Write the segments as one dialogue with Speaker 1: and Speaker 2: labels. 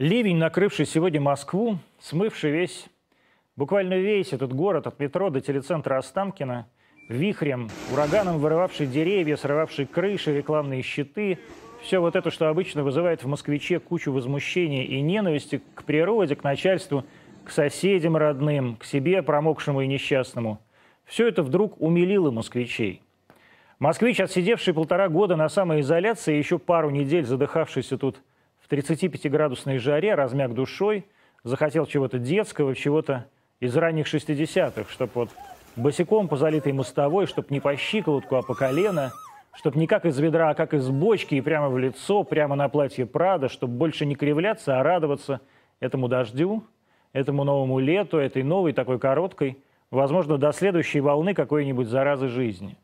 Speaker 1: Ливень, накрывший сегодня Москву, смывший весь, буквально весь этот город от метро до телецентра Останкина, вихрем, ураганом вырывавший деревья, срывавший крыши, рекламные щиты, все вот это, что обычно вызывает в москвиче кучу возмущения и ненависти к природе, к начальству, к соседям родным, к себе промокшему и несчастному, все это вдруг умилило москвичей. Москвич, отсидевший полтора года на самоизоляции, еще пару недель задыхавшийся тут 35-градусной жаре размяк душой, захотел чего-то детского, чего-то из ранних 60-х, чтобы вот босиком по залитой мостовой, чтобы не по щиколотку, а по колено, чтобы не как из ведра, а как из бочки и прямо в лицо, прямо на платье Прада, чтобы больше не кривляться, а радоваться этому дождю, этому новому лету, этой новой такой короткой, возможно, до следующей волны какой-нибудь заразы жизни.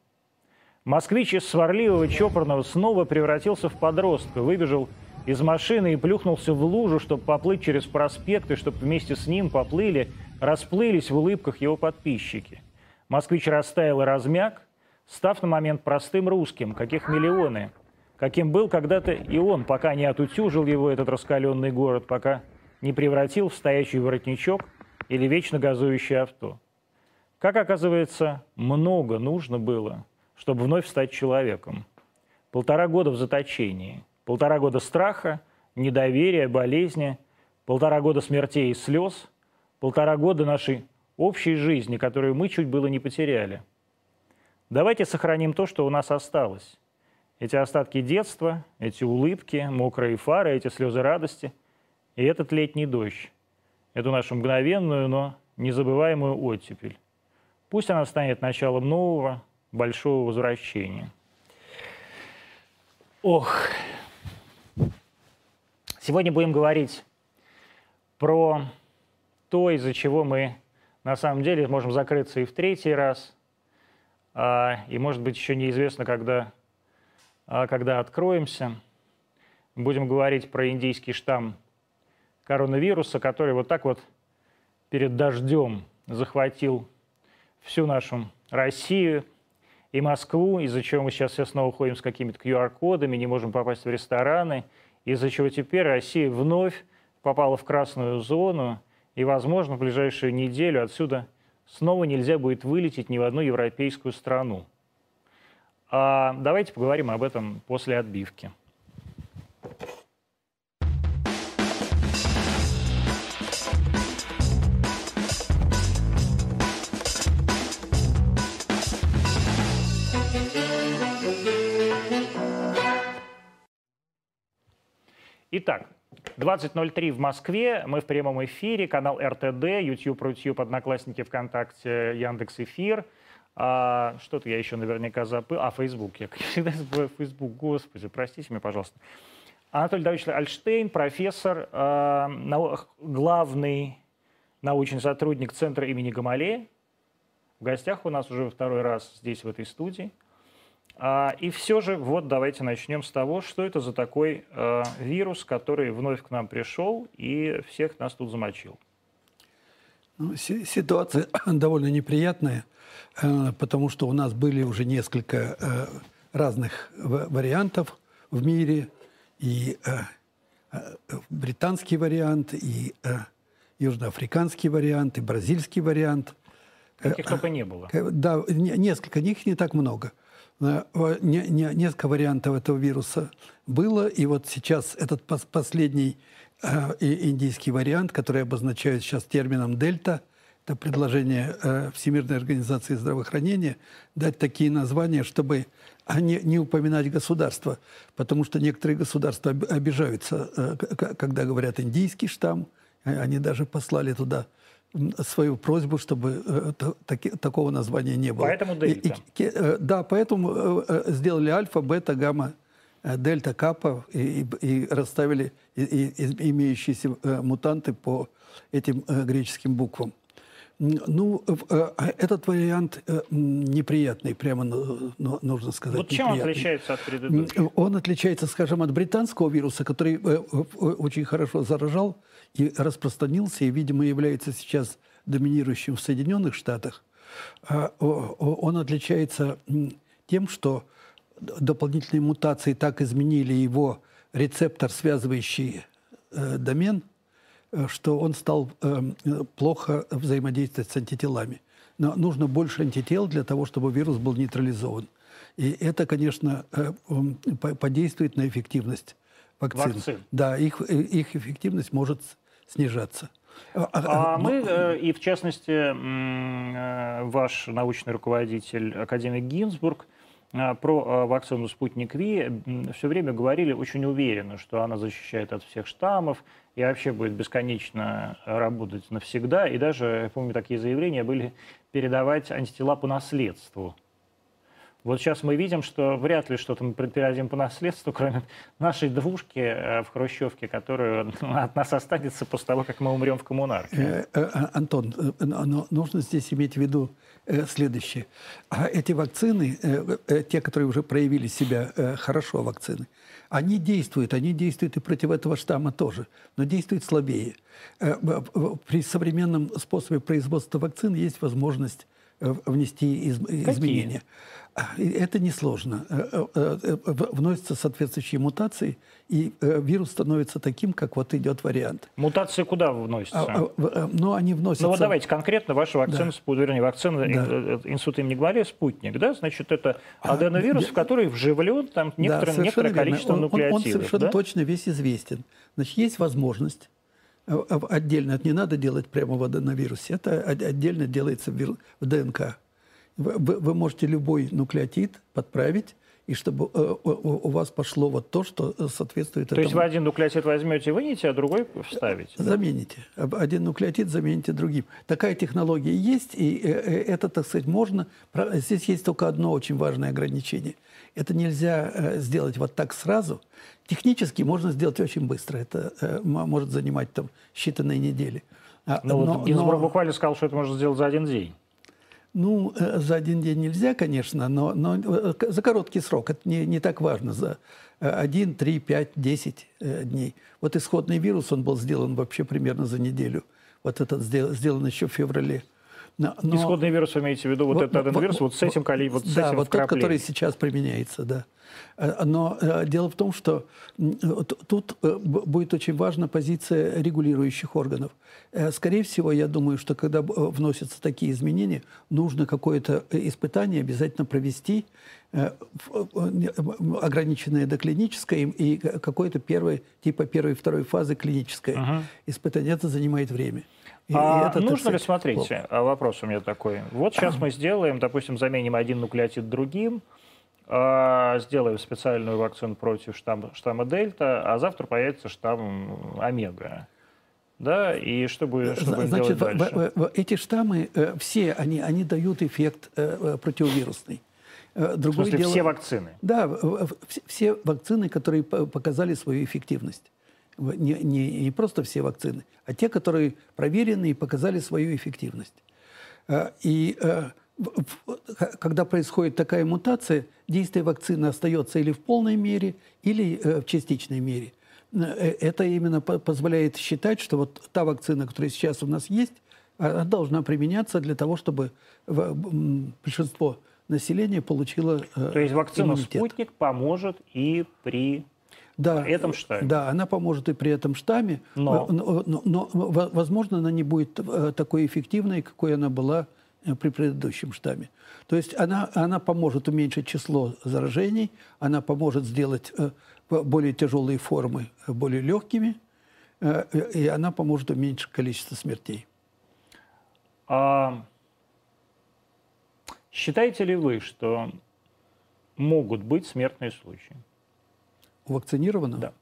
Speaker 1: Москвич из сварливого чопорного снова превратился в подростка, выбежал из машины и плюхнулся в лужу, чтобы поплыть через проспекты, чтобы вместе с ним поплыли, расплылись в улыбках его подписчики. Москвич растаял и размяк, став на момент простым русским, каких миллионы, каким был когда-то и он, пока не отутюжил его этот раскаленный город, пока не превратил в стоящий воротничок или вечно газующее авто. Как оказывается, много нужно было, чтобы вновь стать человеком. Полтора года в заточении – Полтора года страха, недоверия, болезни, полтора года смертей и слез, полтора года нашей общей жизни, которую мы чуть было не потеряли. Давайте сохраним то, что у нас осталось. Эти остатки детства, эти улыбки, мокрые фары, эти слезы радости и этот летний дождь. Эту нашу мгновенную, но незабываемую оттепель. Пусть она станет началом нового, большого возвращения. Ох, Сегодня будем говорить про то, из-за чего мы на самом деле можем закрыться и в третий раз, а, и, может быть, еще неизвестно, когда, а, когда откроемся. Будем говорить про индийский штамм коронавируса, который вот так вот перед дождем захватил всю нашу Россию и Москву, из-за чего мы сейчас все снова ходим с какими-то QR-кодами, не можем попасть в рестораны – из-за чего теперь Россия вновь попала в красную зону, и, возможно, в ближайшую неделю отсюда снова нельзя будет вылететь ни в одну европейскую страну. А давайте поговорим об этом после отбивки. 20.03 в Москве, мы в прямом эфире, канал РТД, YouTube, Рутюб, Одноклассники, ВКонтакте, Яндекс Эфир. А, что-то я еще наверняка забыл. А, Facebook. Я всегда забываю Facebook. Господи, простите меня, пожалуйста. Анатолий Давидович Альштейн, профессор, э, нау- главный научный сотрудник Центра имени Гамалея. В гостях у нас уже второй раз здесь, в этой студии. А, и все же, вот давайте начнем с того, что это за такой э, вирус, который вновь к нам пришел и всех нас тут замочил.
Speaker 2: Ну, ситуация довольно неприятная, э, потому что у нас были уже несколько э, разных вариантов в мире. И э, британский вариант, и южноафриканский вариант, и бразильский вариант.
Speaker 1: Каких только не было.
Speaker 2: Да, несколько, них не так много – несколько вариантов этого вируса было, и вот сейчас этот последний э, индийский вариант, который обозначают сейчас термином «дельта», это предложение э, Всемирной организации здравоохранения дать такие названия, чтобы не, не упоминать государства, потому что некоторые государства обижаются, э, когда говорят «индийский штамм», они даже послали туда свою просьбу, чтобы э, таки, такого названия не было.
Speaker 1: Поэтому дельта.
Speaker 2: И, и, э, да, поэтому э, сделали альфа, бета, гамма, дельта, капа и, и, и расставили и, и, имеющиеся мутанты по этим греческим буквам. Ну, этот вариант неприятный, прямо нужно сказать.
Speaker 1: Вот чем он отличается от предыдущих?
Speaker 2: Он отличается, скажем, от британского вируса, который очень хорошо заражал и распространился, и, видимо, является сейчас доминирующим в Соединенных Штатах. А, он отличается тем, что дополнительные мутации так изменили его рецептор, связывающий э, домен, э, что он стал э, плохо взаимодействовать с антителами. Но нужно больше антител для того, чтобы вирус был нейтрализован. И это, конечно, подействует на эффективность вакцин. Вакцин. Да, их, э, их эффективность может снижаться.
Speaker 1: А, а, а мы, э, и в частности, ваш научный руководитель, академик Гинзбург, про вакцину «Спутник Ви» все время говорили очень уверенно, что она защищает от всех штаммов и вообще будет бесконечно работать навсегда. И даже, я помню, такие заявления были передавать антитела по наследству. Вот сейчас мы видим, что вряд ли что-то мы передадим по наследству, кроме нашей двушки э, в Хрущевке, которая от нас останется после того, как мы умрем в коммунарке. Э,
Speaker 2: э, Антон, нужно здесь иметь в виду следующее. А эти вакцины, те, которые уже проявили себя хорошо, вакцины, они действуют, они действуют и против этого штамма тоже, но действуют слабее. При современном способе производства вакцин есть возможность внести изменения. Это несложно. Э, э, э, вносятся соответствующие мутации, и вирус становится таким, как вот идет вариант.
Speaker 1: Мутации куда вносятся? А,
Speaker 2: а, ну, они вносятся... Ну,
Speaker 1: вот давайте конкретно ваша вакцина, да. вернее, вакцина да. института имени Главе «Спутник», да? Значит, это а, аденовирус, а, в который вживлен там некоторое, да, некоторое количество он, нуклеотидов.
Speaker 2: Он, он совершенно да? точно весь известен. Значит, есть возможность отдельно, это не надо делать прямо в аденовирусе, это отдельно делается в ДНК. Вы, вы можете любой нуклеотид подправить, и чтобы э, у вас пошло вот то, что э, соответствует
Speaker 1: то этому. То есть вы один нуклеотид возьмете, вынете, а другой вставите?
Speaker 2: Замените. Да? Один нуклеотид замените другим. Такая технология есть, и э, это, так сказать, можно. Здесь есть только одно очень важное ограничение. Это нельзя сделать вот так сразу. Технически можно сделать очень быстро. Это может занимать там считанные недели.
Speaker 1: А, но, но вот но... буквально сказал, что это можно сделать за один день.
Speaker 2: Ну, э, за один день нельзя, конечно, но, но э, за короткий срок. Это не, не так важно. За один, три, пять, десять э, дней. Вот исходный вирус, он был сделан вообще примерно за неделю. Вот этот сделан еще в феврале.
Speaker 1: Но, но... Исходный вирус, вы имеете в виду, вот, вот этот вот, вирус, вот с этим количеством, вот
Speaker 2: да, вот тот, который сейчас применяется, да. Э, но э, дело в том, что тут э, будет очень важна позиция регулирующих органов. Скорее всего, я думаю, что когда вносятся такие изменения, нужно какое-то испытание обязательно провести, ограниченное доклиническое и какое-то первое, типа первой и второй фазы клиническое uh-huh. испытание. Это занимает время.
Speaker 1: И, а и нужно ли, смотрите, плохо. вопрос у меня такой. Вот сейчас мы сделаем, допустим, заменим один нуклеотид другим, а, сделаем специальную вакцину против штамма, штамма Дельта, а завтра появится штамм Омега. Да, и что будет, что будем Значит, делать дальше?
Speaker 2: эти штаммы, э, все они, они дают эффект э, э, противовирусный.
Speaker 1: Другое в смысле, дело, все вакцины?
Speaker 2: Да, все вакцины, которые показали свою эффективность. Не, не, не просто все вакцины, а те, которые проверены и показали свою эффективность. И когда происходит такая мутация, действие вакцины остается или в полной мере, или э, в частичной мере. Э, это именно позволяет считать, что вот та вакцина, которая сейчас у нас есть, она должна применяться для того, чтобы большинство населения получило
Speaker 1: э, То есть вакцина иммунитет. «Спутник» поможет и при да, этом штамме?
Speaker 2: Да, она поможет и при этом штамме, но, но, но, но возможно, она не будет такой эффективной, какой она была Э, при предыдущем штамме. То есть она, она поможет уменьшить число заражений, она поможет сделать э, более тяжелые формы э, более легкими, и она поможет уменьшить количество смертей.
Speaker 1: А считаете ли вы, что могут быть смертные случаи?
Speaker 2: У вакцинированного?
Speaker 1: Да.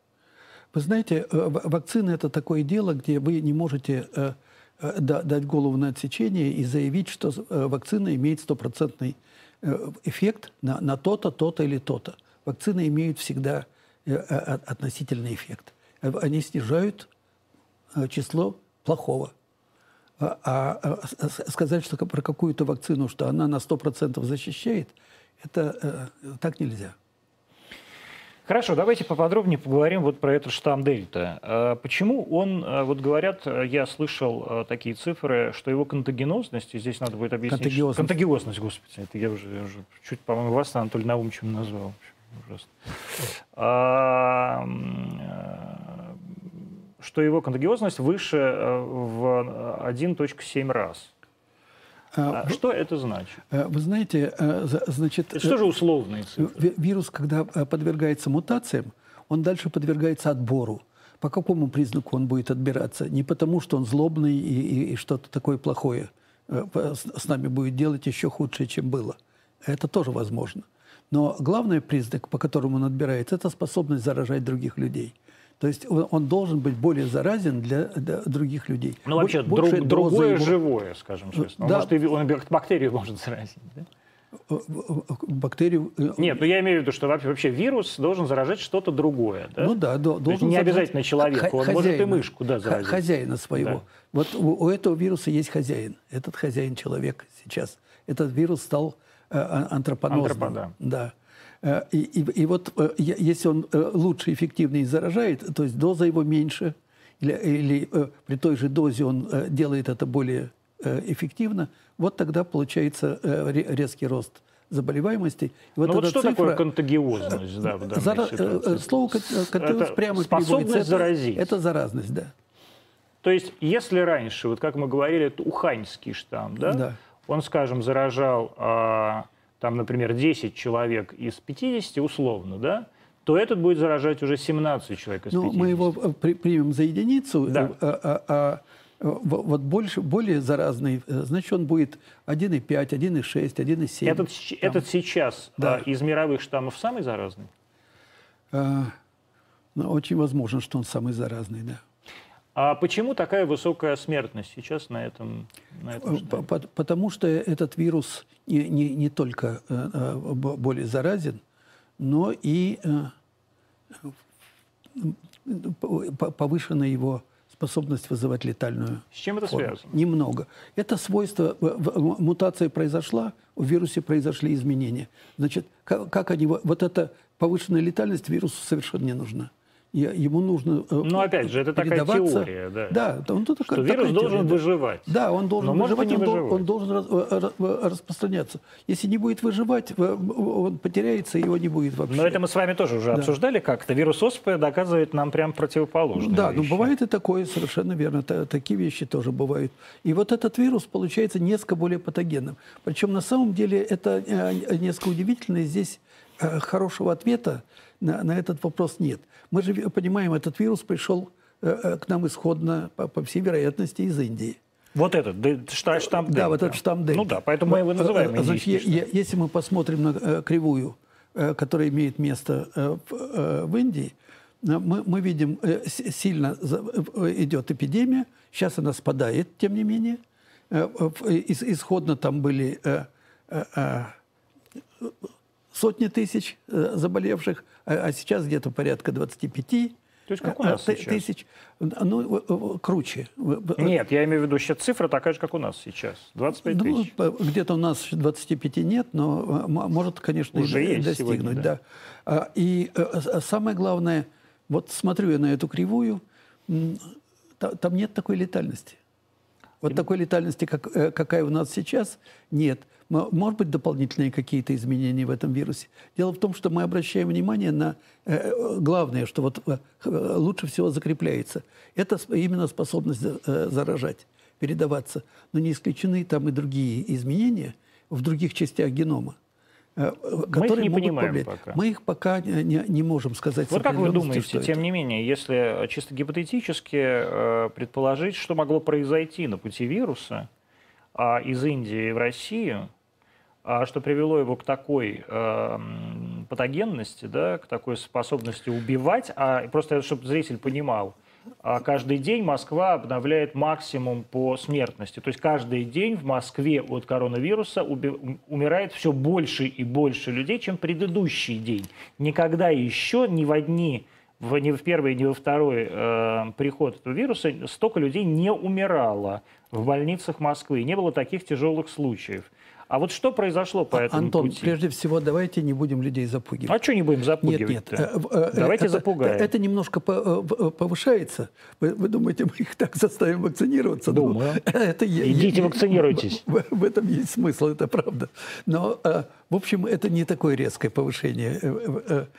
Speaker 2: Вы знаете, вакцины – это такое дело, где вы не можете Э, дать голову на отсечение и заявить, что э, вакцина имеет стопроцентный э, эффект на, на то-то, то-то или то-то. Вакцины имеют всегда относительный эффект. Они снижают число плохого. А, а, а сказать, что про какую-то вакцину, что она на 100% защищает, это так нельзя.
Speaker 1: Хорошо, давайте поподробнее поговорим вот про этот штамм Дельта. А почему он, а, вот говорят, я слышал а, такие цифры, что его контагиозность, и здесь надо будет объяснить...
Speaker 2: Контагиозность.
Speaker 1: Контагиозность, господи, это я уже, я уже чуть, по-моему, вас Анатолий Наумовичем назвал. Ужасно. А, что его контагиозность выше в 1.7 раз. А, что это значит?
Speaker 2: Вы знаете, значит...
Speaker 1: Это что же условные цифры?
Speaker 2: Вирус, когда подвергается мутациям, он дальше подвергается отбору. По какому признаку он будет отбираться? Не потому, что он злобный и, и, и что-то такое плохое с нами будет делать еще худшее, чем было. Это тоже возможно. Но главный признак, по которому он отбирается, это способность заражать других людей. То есть он, он должен быть более заразен для, для других людей.
Speaker 1: Ну, вообще, друг, другое его... живое, скажем честно. Да. Может, он бактерию может заразить, да?
Speaker 2: Э, э, бактерию...
Speaker 1: Э, Нет, ну я имею в виду, что вообще, вирус должен заражать что-то другое. Да?
Speaker 2: Ну да, должен
Speaker 1: То не обязательно человека, он хозяина, может и мышку да, заразить.
Speaker 2: Хозяина своего. Да. Вот у, у этого вируса есть хозяин. Этот хозяин человек сейчас. Этот вирус стал э, а, антропонозным. Антропо, да. да. И, и, и вот если он лучше, эффективнее заражает, то есть доза его меньше, или, или при той же дозе он делает это более эффективно, вот тогда получается э, резкий рост заболеваемости.
Speaker 1: Вот, ну вот что цифра, такое контагиозность да, в зара,
Speaker 2: э, Слово контагиозность прямо
Speaker 1: способность заразить.
Speaker 2: Это, это заразность, да.
Speaker 1: То есть, если раньше, вот как мы говорили, это уханьский штамм, да?
Speaker 2: да.
Speaker 1: Он, скажем, заражал, а, там, например, 10 человек из 50, условно, да? то этот будет заражать уже 17 человек из
Speaker 2: ну,
Speaker 1: 50.
Speaker 2: Мы его э, при, примем за единицу, да. а, а, а вот больше, более заразный, э, значит, он будет 1,5, 1,6, 1,7.
Speaker 1: Этот, этот сейчас да. из мировых штаммов самый заразный?
Speaker 2: А, ну, очень возможно, что он самый заразный, да.
Speaker 1: А почему такая высокая смертность сейчас на этом? На этом
Speaker 2: э, Потому что этот вирус не, не, не только э, более заразен, но и повышена его способность вызывать летальную
Speaker 1: С чем это форму. связано?
Speaker 2: Немного. Это свойство, мутация произошла, в вирусе произошли изменения. Значит, как, как они, вот эта повышенная летальность вирусу совершенно не нужна ему нужно
Speaker 1: э, Ну, опять же, это такая теория, да. Да, он, это что вирус должен теория, выживать.
Speaker 2: Да, он должен Но выживать, он, выживать. он должен э, э, распространяться. Если не будет выживать, он потеряется, его не будет вообще.
Speaker 1: Но это мы с вами тоже уже да. обсуждали как-то. Вирус оспы доказывает нам прям противоположное.
Speaker 2: Да, но бывает и такое, совершенно верно. Такие вещи тоже бывают. И вот этот вирус получается несколько более патогенным. Причем на самом деле это несколько удивительно. Здесь хорошего ответа на, на этот вопрос нет. Мы же понимаем, этот вирус пришел э, э, к нам исходно, по, по всей вероятности, из Индии.
Speaker 1: Вот этот, штамм Дельта.
Speaker 2: Да, вот этот штамм Дельта.
Speaker 1: Ну да, поэтому мы его называем Значит,
Speaker 2: Если мы посмотрим на э, кривую, которая имеет место в, в Индии, мы, мы видим, сильно идет эпидемия, сейчас она спадает, тем не менее. Исходно там были сотни тысяч заболевших, а, а сейчас где-то порядка 25
Speaker 1: то есть как у нас
Speaker 2: а, тысяч. Ну, круче.
Speaker 1: Нет, я имею в виду, сейчас цифра такая же, как у нас сейчас. 25 ну, тысяч.
Speaker 2: Где-то у нас 25 нет, но может, конечно, Уже и достигнуть. Сегодня, да. Да. И э, самое главное, вот смотрю я на эту кривую, там нет такой летальности. Вот такой летальности, как, э, какая у нас сейчас, нет. Может быть, дополнительные какие-то изменения в этом вирусе. Дело в том, что мы обращаем внимание на э, главное, что вот э, лучше всего закрепляется. Это именно способность заражать, передаваться. Но не исключены там и другие изменения в других частях генома.
Speaker 1: Э, мы их не понимаем
Speaker 2: повлиять.
Speaker 1: пока.
Speaker 2: Мы их пока не, не можем сказать.
Speaker 1: Вот как вы думаете, тем не менее, если чисто гипотетически э, предположить, что могло произойти на пути вируса из Индии в Россию, а, что привело его к такой э, патогенности, да, к такой способности убивать, а просто чтобы зритель понимал, а каждый день Москва обновляет максимум по смертности. То есть каждый день в Москве от коронавируса умирает все больше и больше людей, чем предыдущий день. Никогда еще ни в дни, в, ни в первый, ни во второй э, приход этого вируса столько людей не умирало в больницах Москвы. Не было таких тяжелых случаев. А вот что произошло по этому
Speaker 2: Антон,
Speaker 1: пути?
Speaker 2: прежде всего, давайте не будем людей запугивать.
Speaker 1: А что не будем
Speaker 2: Нет,
Speaker 1: запугивать
Speaker 2: нет. э, э,
Speaker 1: Давайте
Speaker 2: это,
Speaker 1: запугаем.
Speaker 2: Это немножко э, повышается. Вы, вы думаете, мы их так заставим вакцинироваться? Ну,
Speaker 1: Думаю.
Speaker 2: это е-
Speaker 1: Идите
Speaker 2: е-
Speaker 1: вакцинируйтесь.
Speaker 2: В, в этом есть смысл, это правда. Но, в общем, это не такое резкое повышение.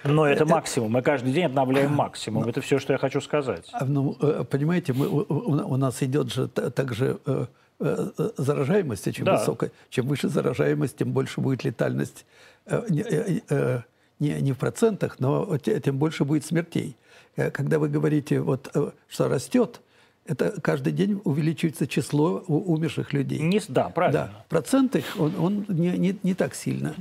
Speaker 1: Но это максимум. Мы каждый день обновляем максимум. Это все, что я хочу сказать.
Speaker 2: А, Ну, понимаете, мы, у, у- нас идет же та- также э, э, э, заражаемость очень
Speaker 1: Да.
Speaker 2: высокая. Чем выше заражаемость, тем больше будет летальность э, не, не, в процентах, но те- тем больше будет смертей. Когда вы говорите, вот, что растет, это каждый день увеличивается число умерших людей.
Speaker 1: Не, да, правильно.
Speaker 2: Да, процент их, он, он не, не, не так сильно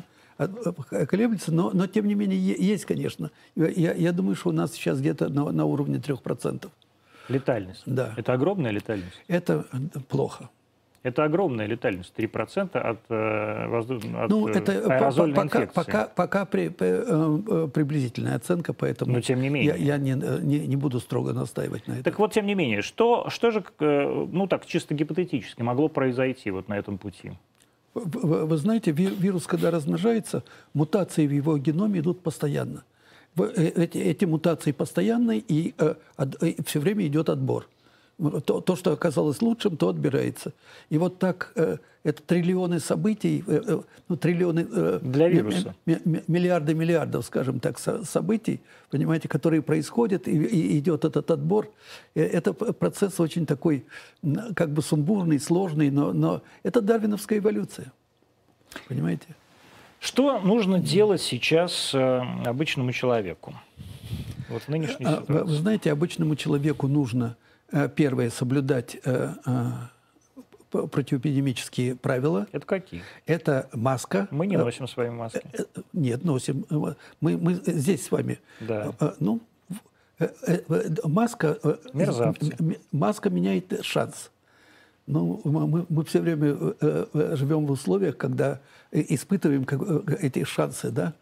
Speaker 2: колеблется, но, но тем не менее есть, конечно. Я, я думаю, что у нас сейчас где-то на, на уровне 3%.
Speaker 1: Летальность.
Speaker 2: Да.
Speaker 1: Это огромная летальность.
Speaker 2: Это плохо.
Speaker 1: Это огромная летальность. 3% от, э, воздух... от
Speaker 2: Ну,
Speaker 1: э,
Speaker 2: это по-
Speaker 1: аэрозольной
Speaker 2: по- пока,
Speaker 1: инфекции.
Speaker 2: пока, пока при- при- э, э, приблизительная оценка, поэтому
Speaker 1: Но тем не менее.
Speaker 2: я, я не, э, не, не буду строго настаивать на этом.
Speaker 1: Так вот, тем не менее, что, что же, э, ну так, чисто гипотетически могло произойти вот на этом пути?
Speaker 2: Вы, вы- знаете, ви- вирус, когда размножается, мутации в его геноме идут постоянно. Э, Эти, эти мутации постоянные, и, все время идет отбор. То, то, что оказалось лучшим, то отбирается. И вот так э, это триллионы событий, э, э, ну, триллионы... э,
Speaker 1: Для вируса.
Speaker 2: ми- ми- миллиарды миллиардов, скажем так, со- событий, понимаете, которые происходят, и, и идет этот отбор. Э, Это процесс очень такой, как бы сумбурный, сложный, но, но это дарвиновская эволюция. Понимаете?
Speaker 1: Что нужно делать сейчас э, обычному человеку? Вот в нынешней
Speaker 2: А, Вы,
Speaker 1: ситуации.
Speaker 2: вы знаете, обычному человеку нужно, первое, соблюдать э, э, противоэпидемические правила.
Speaker 1: Это какие?
Speaker 2: Это маска.
Speaker 1: Мы не
Speaker 2: Э,
Speaker 1: носим свои маски.
Speaker 2: Э, Нет, носим. Э, Мы, мы здесь с вами.
Speaker 1: Да.
Speaker 2: Э, Ну, э, э, э, маска... э,
Speaker 1: Мерзавцы.
Speaker 2: Маска меняет шанс. Ну, мы, мы- все время э, э, живем в условиях, когда э, испытываем э, эти шансы, да?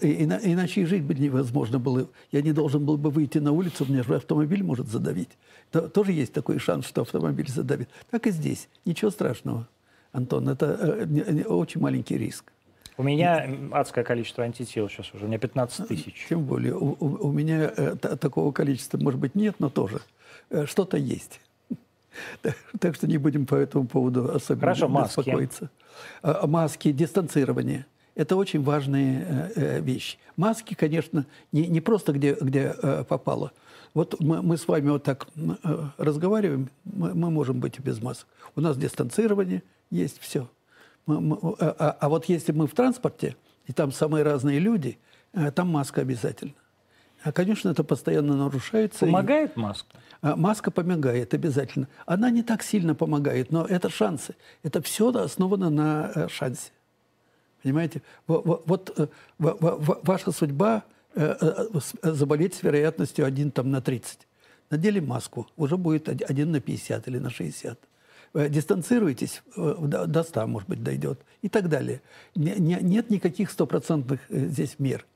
Speaker 2: Иначе и жить бы невозможно было. Я не должен был бы выйти на улицу, меня же автомобиль может задавить. То- тоже есть такой шанс, что автомобиль задавит. Так и здесь. Ничего страшного, Антон. Это э, очень маленький риск.
Speaker 1: У меня адское количество антител сейчас уже. У меня 15 тысяч.
Speaker 2: Тем более, у, у- у меня э, та- такого количества, может быть, нет, но тоже э, что-то есть. Так, так что не будем по этому поводу особенно
Speaker 1: Хорошо, маски.
Speaker 2: беспокоиться. А Маски, дистанцирование. Это очень важные э, э, вещи. Маски, конечно, не, не просто где, где э, попало. Вот мы, мы с вами вот так э, разговариваем, мы, мы можем быть и без масок. У нас дистанцирование есть, все. Мы- мы- а, а- а вот если мы в транспорте, и там самые разные люди, э, там маска обязательно. А, конечно, это постоянно нарушается. и-
Speaker 1: Помогает маска?
Speaker 2: а, Маска помогает обязательно. Она не так сильно помогает, но это шансы. Это все основано на э, шансе. Понимаете? Во- во- Вот э, ва- ваша судьба э, э, заболеть с вероятностью 1 там, на 30. Надели маску, уже будет 1 на 50 или на 60. Э, Дистанцируйтесь, до до 100, может быть, дойдет. И так далее. Не- не- Нет никаких стопроцентных здесь мер.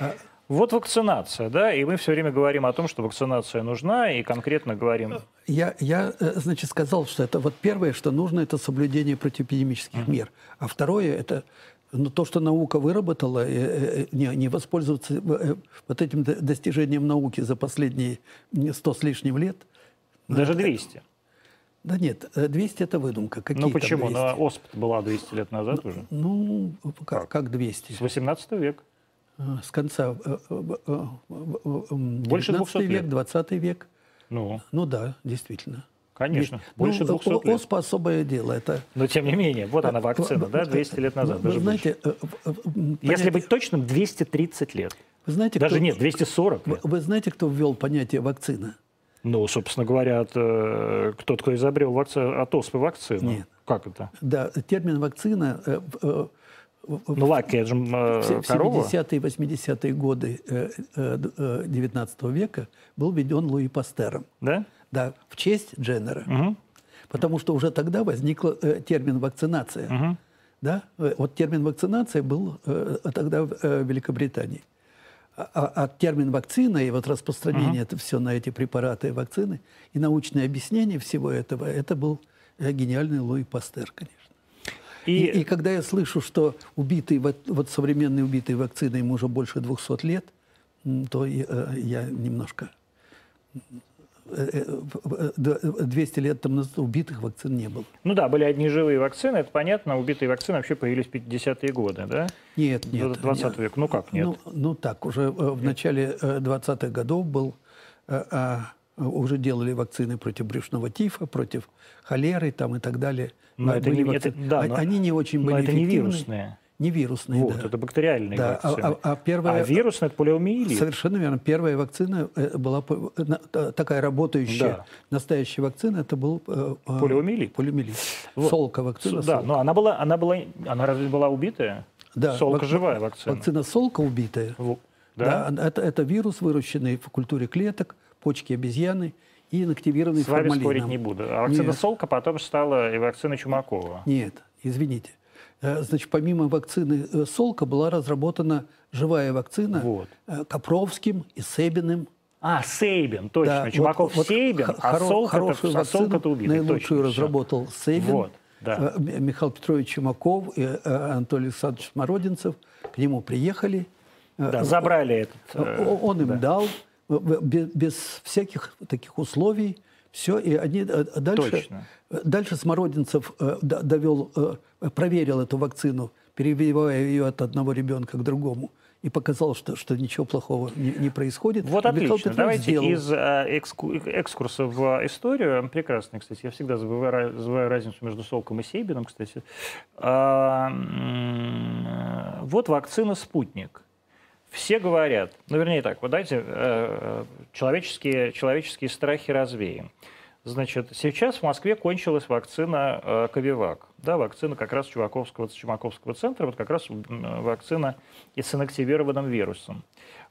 Speaker 2: А,
Speaker 1: Вот вакцинация, да, и мы все время говорим о том, что вакцинация нужна, и конкретно говорим,
Speaker 2: Я, я, значит, сказал, что это вот первое, что нужно, это соблюдение противоэпидемических мер. А второе, это ну, то, что наука выработала, э, э, не, не воспользоваться э, вот этим до- достижением науки за последние сто с лишним лет.
Speaker 1: даже 200.
Speaker 2: Да нет, э, 200 это выдумка. Какие
Speaker 1: Ну почему?
Speaker 2: 200?
Speaker 1: Ну, ОСП была 200 лет назад уже.
Speaker 2: Ну, как, как 200?
Speaker 1: С 18 века.
Speaker 2: Э, С конца э, э, э, э, э,
Speaker 1: Больше 200
Speaker 2: 19 век,
Speaker 1: лет.
Speaker 2: 20 век.
Speaker 1: Ну,
Speaker 2: Ну да, действительно.
Speaker 1: Конечно,
Speaker 2: Есть.
Speaker 1: больше
Speaker 2: Ну,
Speaker 1: 200
Speaker 2: о-
Speaker 1: лет.
Speaker 2: ОСПА особое дело. Это
Speaker 1: Но тем не менее, вот она
Speaker 2: А,
Speaker 1: вакцина,
Speaker 2: вы-
Speaker 1: да,
Speaker 2: вы-
Speaker 1: 200 лет назад,
Speaker 2: вы
Speaker 1: даже
Speaker 2: знаете, э, э, м,
Speaker 1: Если
Speaker 2: понятие-
Speaker 1: быть точным, 230 лет.
Speaker 2: вы знаете,
Speaker 1: Даже
Speaker 2: кто-
Speaker 1: нет, 240
Speaker 2: Вы,
Speaker 1: лет.
Speaker 2: вы знаете, кто ввел понятие вакцина?
Speaker 1: Ну, собственно говоря, от, э, тот, кто изобрел вакци- от оспы вакцину.
Speaker 2: Нет.
Speaker 1: Как это?
Speaker 2: Да, термин вакцина э, в- э,
Speaker 1: Ну, лаки, это же э,
Speaker 2: в се- в
Speaker 1: корова.
Speaker 2: 70-е и 80-е годы э, э, э, 19 века был введен Луи Пастером.
Speaker 1: Да?
Speaker 2: Да, в честь Дженнера.
Speaker 1: Мгм.
Speaker 2: Потому что уже тогда возник термин вакцинация.
Speaker 1: Мгм.
Speaker 2: Да? Э, Вот термин вакцинация был э, тогда в э, Великобритании. А, а- а термин вакцина и вот распространение это все на эти препараты и вакцины и научное объяснение всего этого, это был э, гениальный Луи Пастер, конечно. И,
Speaker 1: И-
Speaker 2: и, когда я слышу, что убитый, вот, современный убитый вакциной ему уже больше 200 лет, то я, э, я немножко... э, э, э, э, 200 лет тому назад убитых вакцин не было.
Speaker 1: Ну да, были одни живые вакцины, это понятно, убитые вакцины вообще появились в 50-е годы, да?
Speaker 2: Нет, нет.
Speaker 1: 20
Speaker 2: нет.
Speaker 1: века. Ну как нет?
Speaker 2: Ну, ну так, уже в начале э, 20-х годов был, а, уже делали вакцины против брюшного тифа, против холеры там и так далее.
Speaker 1: Но это не- это-
Speaker 2: вакцины.
Speaker 1: да,
Speaker 2: А-
Speaker 1: но-
Speaker 2: Они не очень
Speaker 1: Но
Speaker 2: были
Speaker 1: это не
Speaker 2: эффективны.
Speaker 1: вирусные.
Speaker 2: Не вирусные,
Speaker 1: Вот,
Speaker 2: да.
Speaker 1: это бактериальные
Speaker 2: Да, а-
Speaker 1: вакцины.
Speaker 2: а- а первая-
Speaker 1: А вирусная – это полиомиелит.
Speaker 2: Совершенно верно. Первая вакцина э, была такая работающая,
Speaker 1: Да.
Speaker 2: настоящая вакцина, это был э, э,
Speaker 1: Полиомиелит.
Speaker 2: полиомиелит.
Speaker 1: Вот.
Speaker 2: Солка вакцина.
Speaker 1: Да,
Speaker 2: Солка.
Speaker 1: но она была, она была, она разве была убитая?
Speaker 2: Да,
Speaker 1: Солка
Speaker 2: вак-
Speaker 1: живая вакцина.
Speaker 2: Вакцина Солка убитая. Да,
Speaker 1: Да?
Speaker 2: это, это вирус, выращенный в культуре клеток, почки обезьяны и инактивированный
Speaker 1: С вами
Speaker 2: формалином.
Speaker 1: спорить не буду. А вакцина
Speaker 2: Нет.
Speaker 1: Солка потом стала и вакцина Чумакова.
Speaker 2: Нет, извините. Э, Значит, помимо вакцины э, Солка была разработана живая вакцина
Speaker 1: Вот.
Speaker 2: э, Копровским и Себиным.
Speaker 1: А, Сейбин, точно.
Speaker 2: Да,
Speaker 1: Чумаков
Speaker 2: вот- вот
Speaker 1: Сейбин,
Speaker 2: х-
Speaker 1: а Солка
Speaker 2: хорошую
Speaker 1: это, а
Speaker 2: вакцину
Speaker 1: Солка-то убитый.
Speaker 2: Наилучшую
Speaker 1: точно,
Speaker 2: разработал Сейбин.
Speaker 1: Вот, да.
Speaker 2: Михаил Петрович Чумаков и Анатолий Александрович Смородинцев к нему приехали.
Speaker 1: Да, забрали этот...
Speaker 2: Он им
Speaker 1: да.
Speaker 2: дал без, без всяких таких условий все, и они э, дальше,
Speaker 1: Точно.
Speaker 2: э, дальше Смородинцев э, довел, э, проверил эту вакцину, перебивая ее от одного ребенка к другому, и показал, что, что ничего плохого не, не происходит.
Speaker 1: Вот
Speaker 2: И
Speaker 1: отлично.
Speaker 2: Петрович
Speaker 1: Давайте
Speaker 2: сделал.
Speaker 1: из э, экску- экскурса в историю. Прекрасный, кстати. Я всегда забываю, забываю разницу между Солком и Сейбином, кстати. А, э, вот вакцина «Спутник». Все говорят, ну, вернее так, вот давайте э, человеческие, человеческие страхи развеем. Значит, сейчас в Москве кончилась вакцина э, Ковивак. Да, вакцина как раз Чумаковского, Чумаковского центра, вот как раз вакцина и с инактивированным вирусом.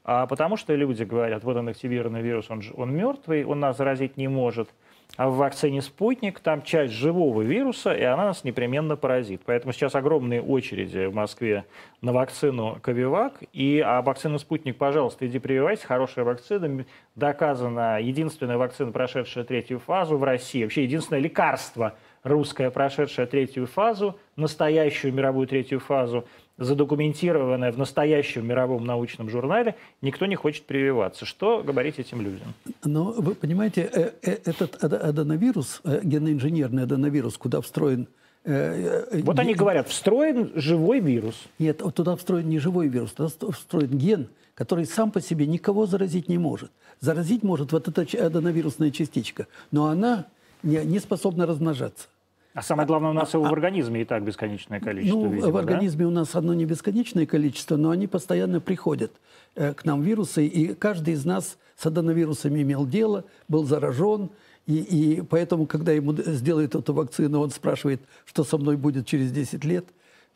Speaker 1: А потому что люди говорят, вот инактивированный вирус, он, он мертвый, он нас заразить не может. А в вакцине «Спутник» там часть живого вируса, и она нас непременно поразит. Поэтому сейчас огромные очереди в Москве на вакцину «Ковивак». И а вакцину «Спутник», пожалуйста, иди прививайся. Хорошая вакцина. Доказана единственная вакцина, прошедшая третью фазу в России. Вообще единственное лекарство русское, прошедшее третью фазу, настоящую мировую третью фазу, задокументированное в настоящем мировом научном журнале, никто не хочет прививаться. Что говорить этим людям?
Speaker 2: Но вы понимаете, э, э, этот ад- аденовирус, э, геноинженерный аденовирус, куда встроен...
Speaker 1: Вот они говорят, встроен живой вирус.
Speaker 2: Нет, туда встроен не живой вирус, туда вст- встроен ген, который сам по себе никого заразить не может. Заразить может вот эта аденовирусная частичка, но она не способна размножаться.
Speaker 1: А самое главное, у нас его в организме и так бесконечное количество.
Speaker 2: ну,
Speaker 1: видимо,
Speaker 2: в
Speaker 1: да?
Speaker 2: организме у нас одно не бесконечное количество, но они постоянно приходят э, к нам вирусы, и каждый из нас с аденовирусами имел дело, был заражен, и, и поэтому, когда ему сделают эту вакцину, он спрашивает, что со мной будет через 10 лет.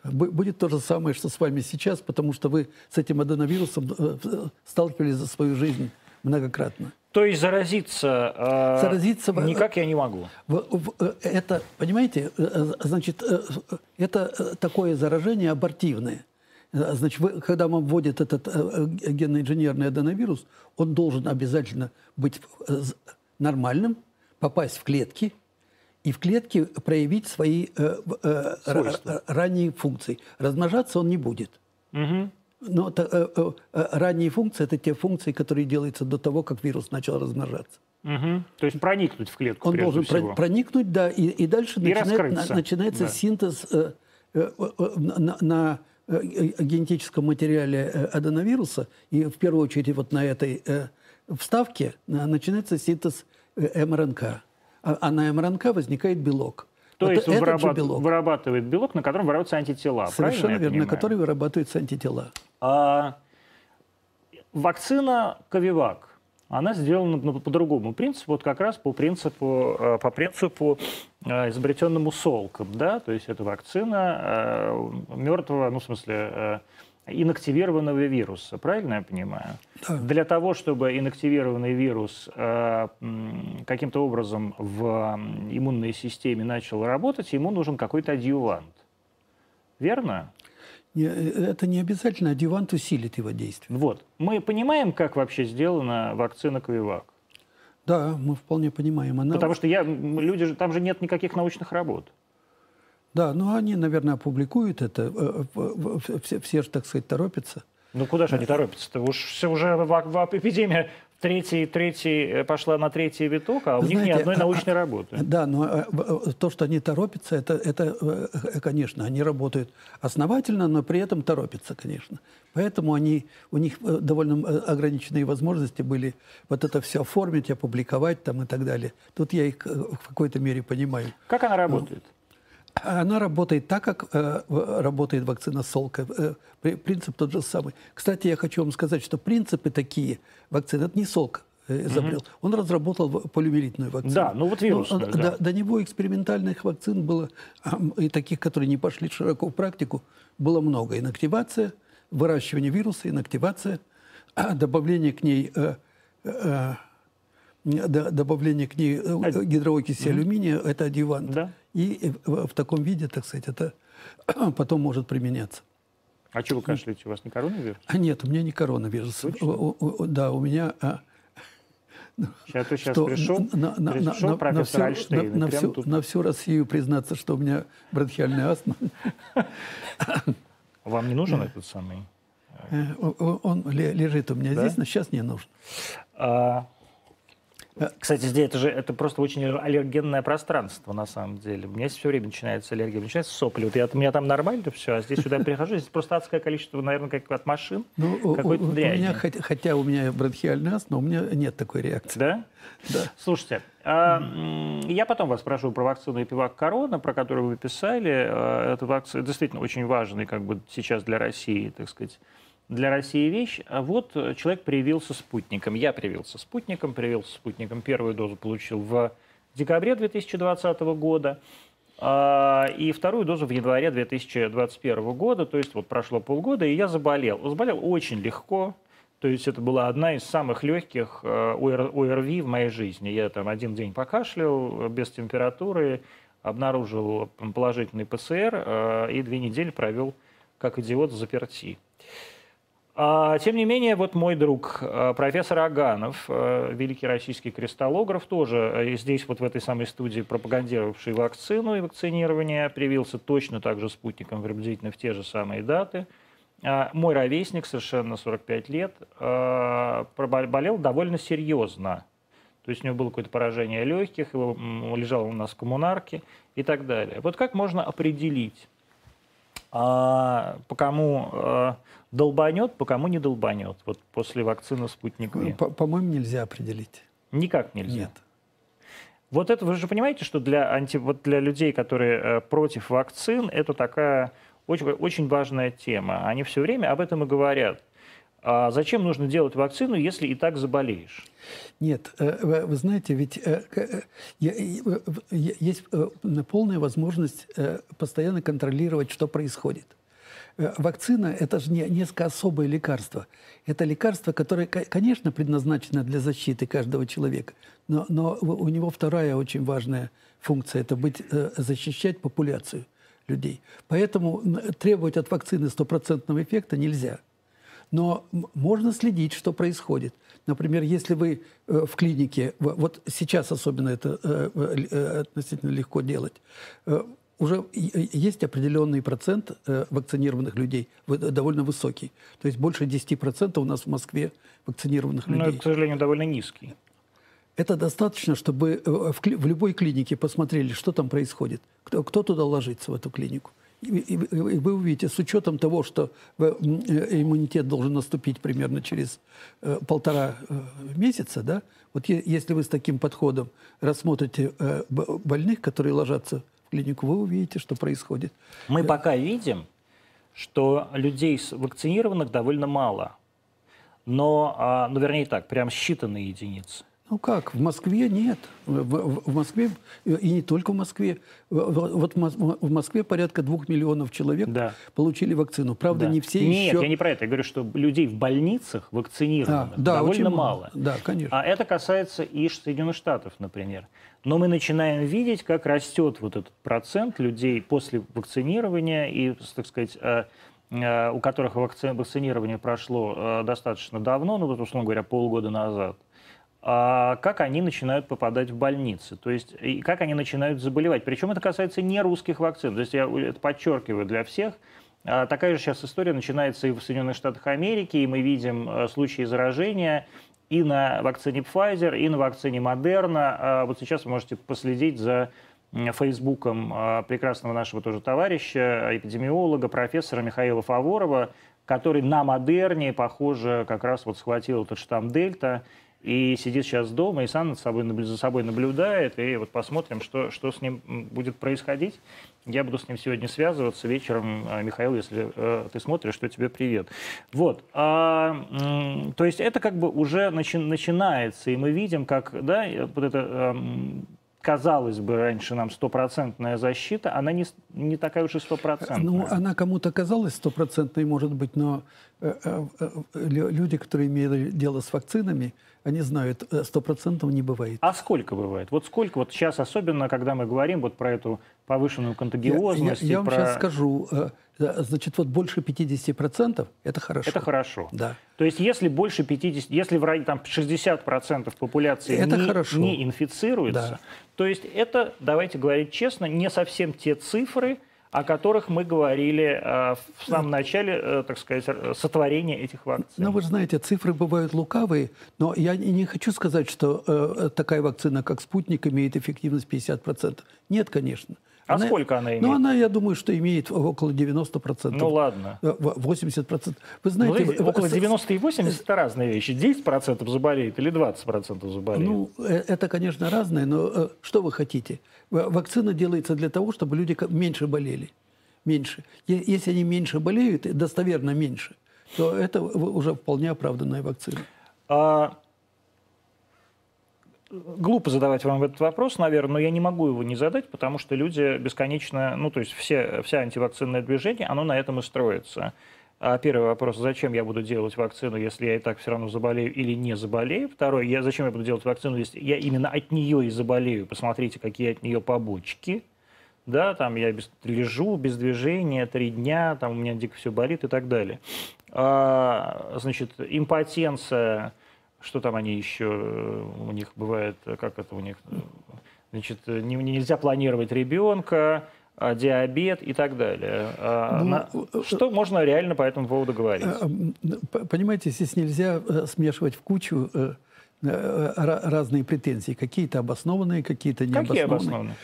Speaker 2: Бу- Будет то же самое, что с вами сейчас, потому что вы с этим аденовирусом э, сталкивались за свою жизнь многократно.
Speaker 1: То есть заразиться, э,
Speaker 2: Заразиться
Speaker 1: никак я не могу.
Speaker 2: Э, Это, понимаете, э, э, значит, это такое заражение абортивное. Значит, вы- когда вам вводят этот генно-инженерный аденовирус, он должен обязательно быть нормальным, попасть в клетки и в клетке проявить свои э, э, ранние функции. Размножаться он не будет.
Speaker 1: Мгм.
Speaker 2: Но та- э, э, э, ранние функции – это те функции, которые делаются до того, как вирус начал размножаться.
Speaker 1: Мгм. То есть проникнуть в клетку
Speaker 2: Он должен
Speaker 1: всего.
Speaker 2: проникнуть, да, и, и дальше
Speaker 1: И
Speaker 2: начинает- на- начинается
Speaker 1: Да.
Speaker 2: синтез э, э, э, на, на, э, э, генетическом материале э, аденовируса, и в первую очередь вот на этой э, вставке э, начинается синтез э, МРНК. А, а на МРНК возникает белок.
Speaker 1: То
Speaker 2: Вот
Speaker 1: есть вырабат-
Speaker 2: белок,
Speaker 1: вырабатывает белок, на котором вырабатываются антитела.
Speaker 2: совершенно верно, на который вырабатываются антитела.
Speaker 1: А, вакцина Ковивак, она сделана ну, по другому принципу, вот как раз по принципу, э, по принципу э, изобретенному Солком, да, то есть это вакцина э, мертвого, ну, в смысле, э, инактивированного вируса, правильно я понимаю?
Speaker 2: Да.
Speaker 1: Для того, чтобы инактивированный вирус э, каким-то образом в иммунной системе начал работать, ему нужен какой-то адъювант. Верно?
Speaker 2: Не, э, Это не обязательно, адъювант усилит его действие.
Speaker 1: Вот. Мы понимаем, как вообще сделана вакцина Ковивак?
Speaker 2: Да, мы вполне понимаем. Она...
Speaker 1: Потому что я, люди же, там же нет никаких научных работ.
Speaker 2: Да, ну они, наверное, опубликуют это. Э, все, все же, так сказать, торопятся.
Speaker 1: Ну куда же они торопятся-то? Уж все уже в, в, эпидемия третий, третий, э, пошла на третий виток, а у Знаете, них ни одной а, научной а, работы.
Speaker 2: Да, но э, то, что они торопятся, это, это, конечно, они работают основательно, но при этом торопятся, конечно. Поэтому они, у них довольно ограниченные возможности были вот это все оформить, опубликовать там и так далее. Тут я их в какой-то мере понимаю.
Speaker 1: Как она работает? Ну,
Speaker 2: она работает так, как э, работает вакцина Солка. Э, принцип тот же самый. Кстати, я хочу вам сказать, что принципы такие вакцины, это не Солка э, изобрел. Угу. Он разработал полиомиелитную вакцину.
Speaker 1: Да, ну вот вирус.
Speaker 2: Но, да. до, до него экспериментальных вакцин было, и таких, которые не пошли широко в практику, было много. Инактивация, выращивание вируса, инактивация, добавление к ней э, э, добавление к ней э, гидроокиси mm-hmm. алюминия, это адъювант. Да. И в, в таком виде, так сказать, это потом может применяться.
Speaker 1: А что вы кашляете? У вас не коронавирус?
Speaker 2: А нет, у меня не коронавирус. У, у, да, у меня... А,
Speaker 1: сейчас, сейчас что, пришел, на, на, пришел на, профессор на, всю, на,
Speaker 2: на, всю, тут... на всю Россию признаться, что у меня бронхиальная астма.
Speaker 1: Вам не нужен этот самый?
Speaker 2: Э, он лежит у меня здесь, но сейчас не нужен.
Speaker 1: Кстати, здесь это же это просто очень аллергенное пространство на самом деле. У меня все время начинается аллергия, начинается сопли. Вот я, у меня там нормально все, а здесь сюда прихожу, здесь просто адское количество, наверное, как от машин.
Speaker 2: Ну, какой-то у, у меня, хотя, хотя у меня бронхиальный астма, у меня нет такой реакции.
Speaker 1: Да? Да. Слушайте, а, я потом вас спрошу про вакцину Эпивак Корона, про которую вы писали. А, эта вакцина действительно очень важный как бы сейчас для России, так сказать, для России вещь. А вот э, человек привился спутником. Я привился спутником, привился спутником. Первую дозу получил в декабре 2020 года. А, и вторую дозу в январе 2021 года, то есть вот прошло полгода, и я заболел. Заболел очень легко, то есть это была одна из самых легких э, ОРВИ в моей жизни. Я там один день покашлял э, без температуры, обнаружил положительный ПЦР и две недели провел как идиот в заперти. А, тем не менее, вот мой друг, э, профессор Аганов, э, великий российский кристаллограф, тоже э, здесь, вот в этой самой студии, пропагандировавший вакцину и вакцинирование, привился точно так же спутником приблизительно в те же самые даты. А, мой ровесник, совершенно 45 лет, болел довольно серьезно. То есть у него было какое-то поражение легких, его лежал у нас в коммунарке и так далее. Вот как можно определить, а, по кому а, долбанет, по кому не долбанет, вот после вакцины «Спутник
Speaker 2: Ви»? По-моему, нельзя определить.
Speaker 1: Никак нельзя?
Speaker 2: Нет.
Speaker 1: Вот это вы же понимаете, что для, анти, вот для людей, которые э, против вакцин, это такая очень, очень важная тема. Они все время об этом и говорят. А зачем нужно делать вакцину, если и так заболеешь?
Speaker 2: Нет, э, вы знаете, ведь э, э, есть полная возможность постоянно контролировать, что происходит. Вакцина – это же не, несколько особое лекарство. Это лекарство, которое, конечно, предназначено для защиты каждого человека, но, но у него вторая очень важная функция – это быть, защищать популяцию людей. Поэтому требовать от вакцины стопроцентного эффекта нельзя – но можно следить, что происходит. Например, если вы э, в клинике, вот сейчас особенно это э, э, относительно легко делать, уже есть определенный процент вакцинированных людей, довольно высокий. То есть больше 10% у нас в Москве вакцинированных людей. Но
Speaker 1: это, к сожалению, довольно низкий.
Speaker 2: Это достаточно, чтобы в, в любой клинике посмотрели, что там происходит, кто, кто туда ложится в эту клинику. И, и, и вы увидите, с учетом того, что э, иммунитет должен наступить примерно через э, полтора э, месяца, да, вот е, если вы с таким подходом рассмотрите э, больных, которые ложатся в клинику, вы увидите, что происходит.
Speaker 1: Мы пока видим, что людей вакцинированных довольно мало. Но, а, ну, вернее так, прям считанные единицы.
Speaker 2: Ну как, в Москве нет. В, в Москве, и не только в Москве. Вот в Москве порядка двух миллионов человек да. получили вакцину. Правда, да. не все
Speaker 1: нет,
Speaker 2: еще...
Speaker 1: Нет, я не про это. Я говорю, что людей в больницах вакцинированных а, да, довольно мало. мало.
Speaker 2: Да, конечно.
Speaker 1: А это касается и Соединенных Штатов, например. Но мы начинаем видеть, как растет вот этот процент людей после вакцинирования и, так сказать, э, э, у которых вакци... вакцинирование прошло э, достаточно давно, ну вот, условно говоря, полгода назад как они начинают попадать в больницы, то есть и как они начинают заболевать. Причем это касается не русских вакцин, то есть я это подчеркиваю для всех. А такая же сейчас история начинается и в Соединенных Штатах Америки, и мы видим э, случаи заражения и на вакцине Pfizer, и на вакцине Moderna. А вот сейчас вы можете последить за Фейсбуком а, прекрасного нашего тоже товарища, эпидемиолога, профессора Михаила Фаворова, который на Модерне, похоже, как раз вот схватил этот штамм Дельта и сидит сейчас дома и сам над собой, за собой наблюдает, и вот посмотрим, что, что с ним будет происходить. Я буду с ним сегодня связываться вечером. А, Михаил, если э, ты смотришь, что тебе привет. Вот. А, то есть это как бы уже начи начинается, и мы видим, как да, вот это э, казалось бы, раньше нам стопроцентная защита, она не, не такая уж и стопроцентная.
Speaker 2: Ну, она кому-то казалась стопроцентной, может быть, но э, э, э, люди, которые имели дело с вакцинами, они знают, сто процентов не бывает.
Speaker 1: А сколько бывает? Вот сколько, вот сейчас особенно, когда мы говорим вот про эту повышенную контагиозность.
Speaker 2: Я, я, я вам
Speaker 1: про...
Speaker 2: сейчас скажу, значит, вот больше 50% это хорошо.
Speaker 1: Это хорошо.
Speaker 2: Да.
Speaker 1: То есть если больше 50, если в районе там 60% популяции
Speaker 2: это
Speaker 1: не,
Speaker 2: хорошо.
Speaker 1: не инфицируется, да. то есть это, давайте говорить честно, не совсем те цифры, о которых мы говорили э, в самом начале, э, так сказать, сотворения этих вакцин.
Speaker 2: Ну, вы знаете, цифры бывают лукавые, но я не хочу сказать, что э, такая вакцина, как «Спутник», имеет эффективность 50%. Нет, конечно.
Speaker 1: А она, сколько она имеет?
Speaker 2: Ну, она, я думаю, что имеет около 90%.
Speaker 1: Ну, ладно.
Speaker 2: 80%. Вы знаете...
Speaker 1: Ну, около 90 и 80 – это разные вещи. 10% заболеет или 20% заболеет?
Speaker 2: Ну, это, конечно, разное, но что вы хотите? Вакцина делается для того, чтобы люди меньше болели. Меньше. Если они меньше болеют, достоверно меньше, то это уже вполне оправданная вакцина. А
Speaker 1: глупо задавать вам этот вопрос, наверное, но я не могу его не задать, потому что люди бесконечно, ну, то есть все, вся антивакцинное движение, оно на этом и строится. А первый вопрос, зачем я буду делать вакцину, если я и так все равно заболею или не заболею? Второй, я, зачем я буду делать вакцину, если я именно от нее и заболею? Посмотрите, какие от нее побочки. Да, там я без, лежу без движения три дня, там у меня дико все болит и так далее. А, значит, импотенция, что там они еще у них бывает, как это у них, значит, не, нельзя планировать ребенка, а, диабет и так далее. А, ну, На, э, что можно реально по этому поводу говорить? Э,
Speaker 2: понимаете, здесь нельзя э, смешивать в кучу разные претензии. Какие-то обоснованные, какие-то необоснованные. Какие обоснованные?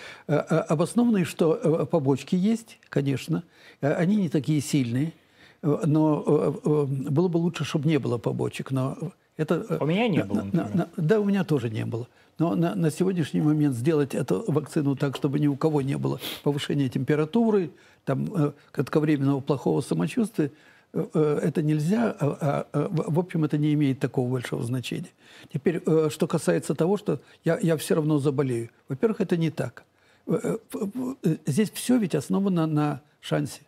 Speaker 2: Обоснованные, что побочки есть, конечно. Они не такие сильные. Но было бы лучше, чтобы не было побочек. Но
Speaker 1: это, у меня не было.
Speaker 2: На, на, да, у меня тоже не было. Но на, на сегодняшний момент сделать эту вакцину так, чтобы ни у кого не было повышения температуры, там, э, кратковременного плохого самочувствия, э, э, это нельзя, а, а, в общем, это не имеет такого большого значения. Теперь, что касается того, что я, я все равно заболею. Во-первых, это не так. Здесь все ведь основано на шансе.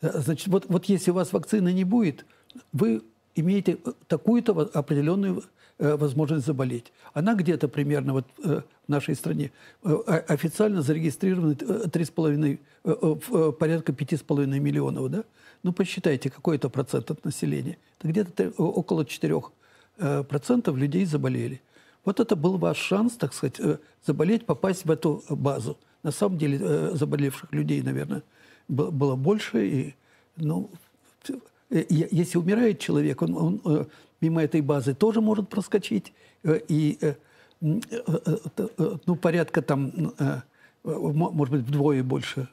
Speaker 2: Значит, вот, вот если у вас вакцины не будет, вы имеете такую-то определенную Э, возможность заболеть. Она где-то примерно вот э, в нашей стране э, официально зарегистрирована 3,5, порядка 5,5 миллионов. Да? Ну, посчитайте, какой это процент от населения. Это где-то около 4 процентов людей заболели. Вот это был ваш шанс, так сказать, заболеть, попасть в эту базу. На самом деле заболевших людей, наверное, было больше. И, ну, если умирает человек, он, он мимо этой базы тоже может проскочить. Э, и э, э, ну, порядка там, может быть, вдвое больше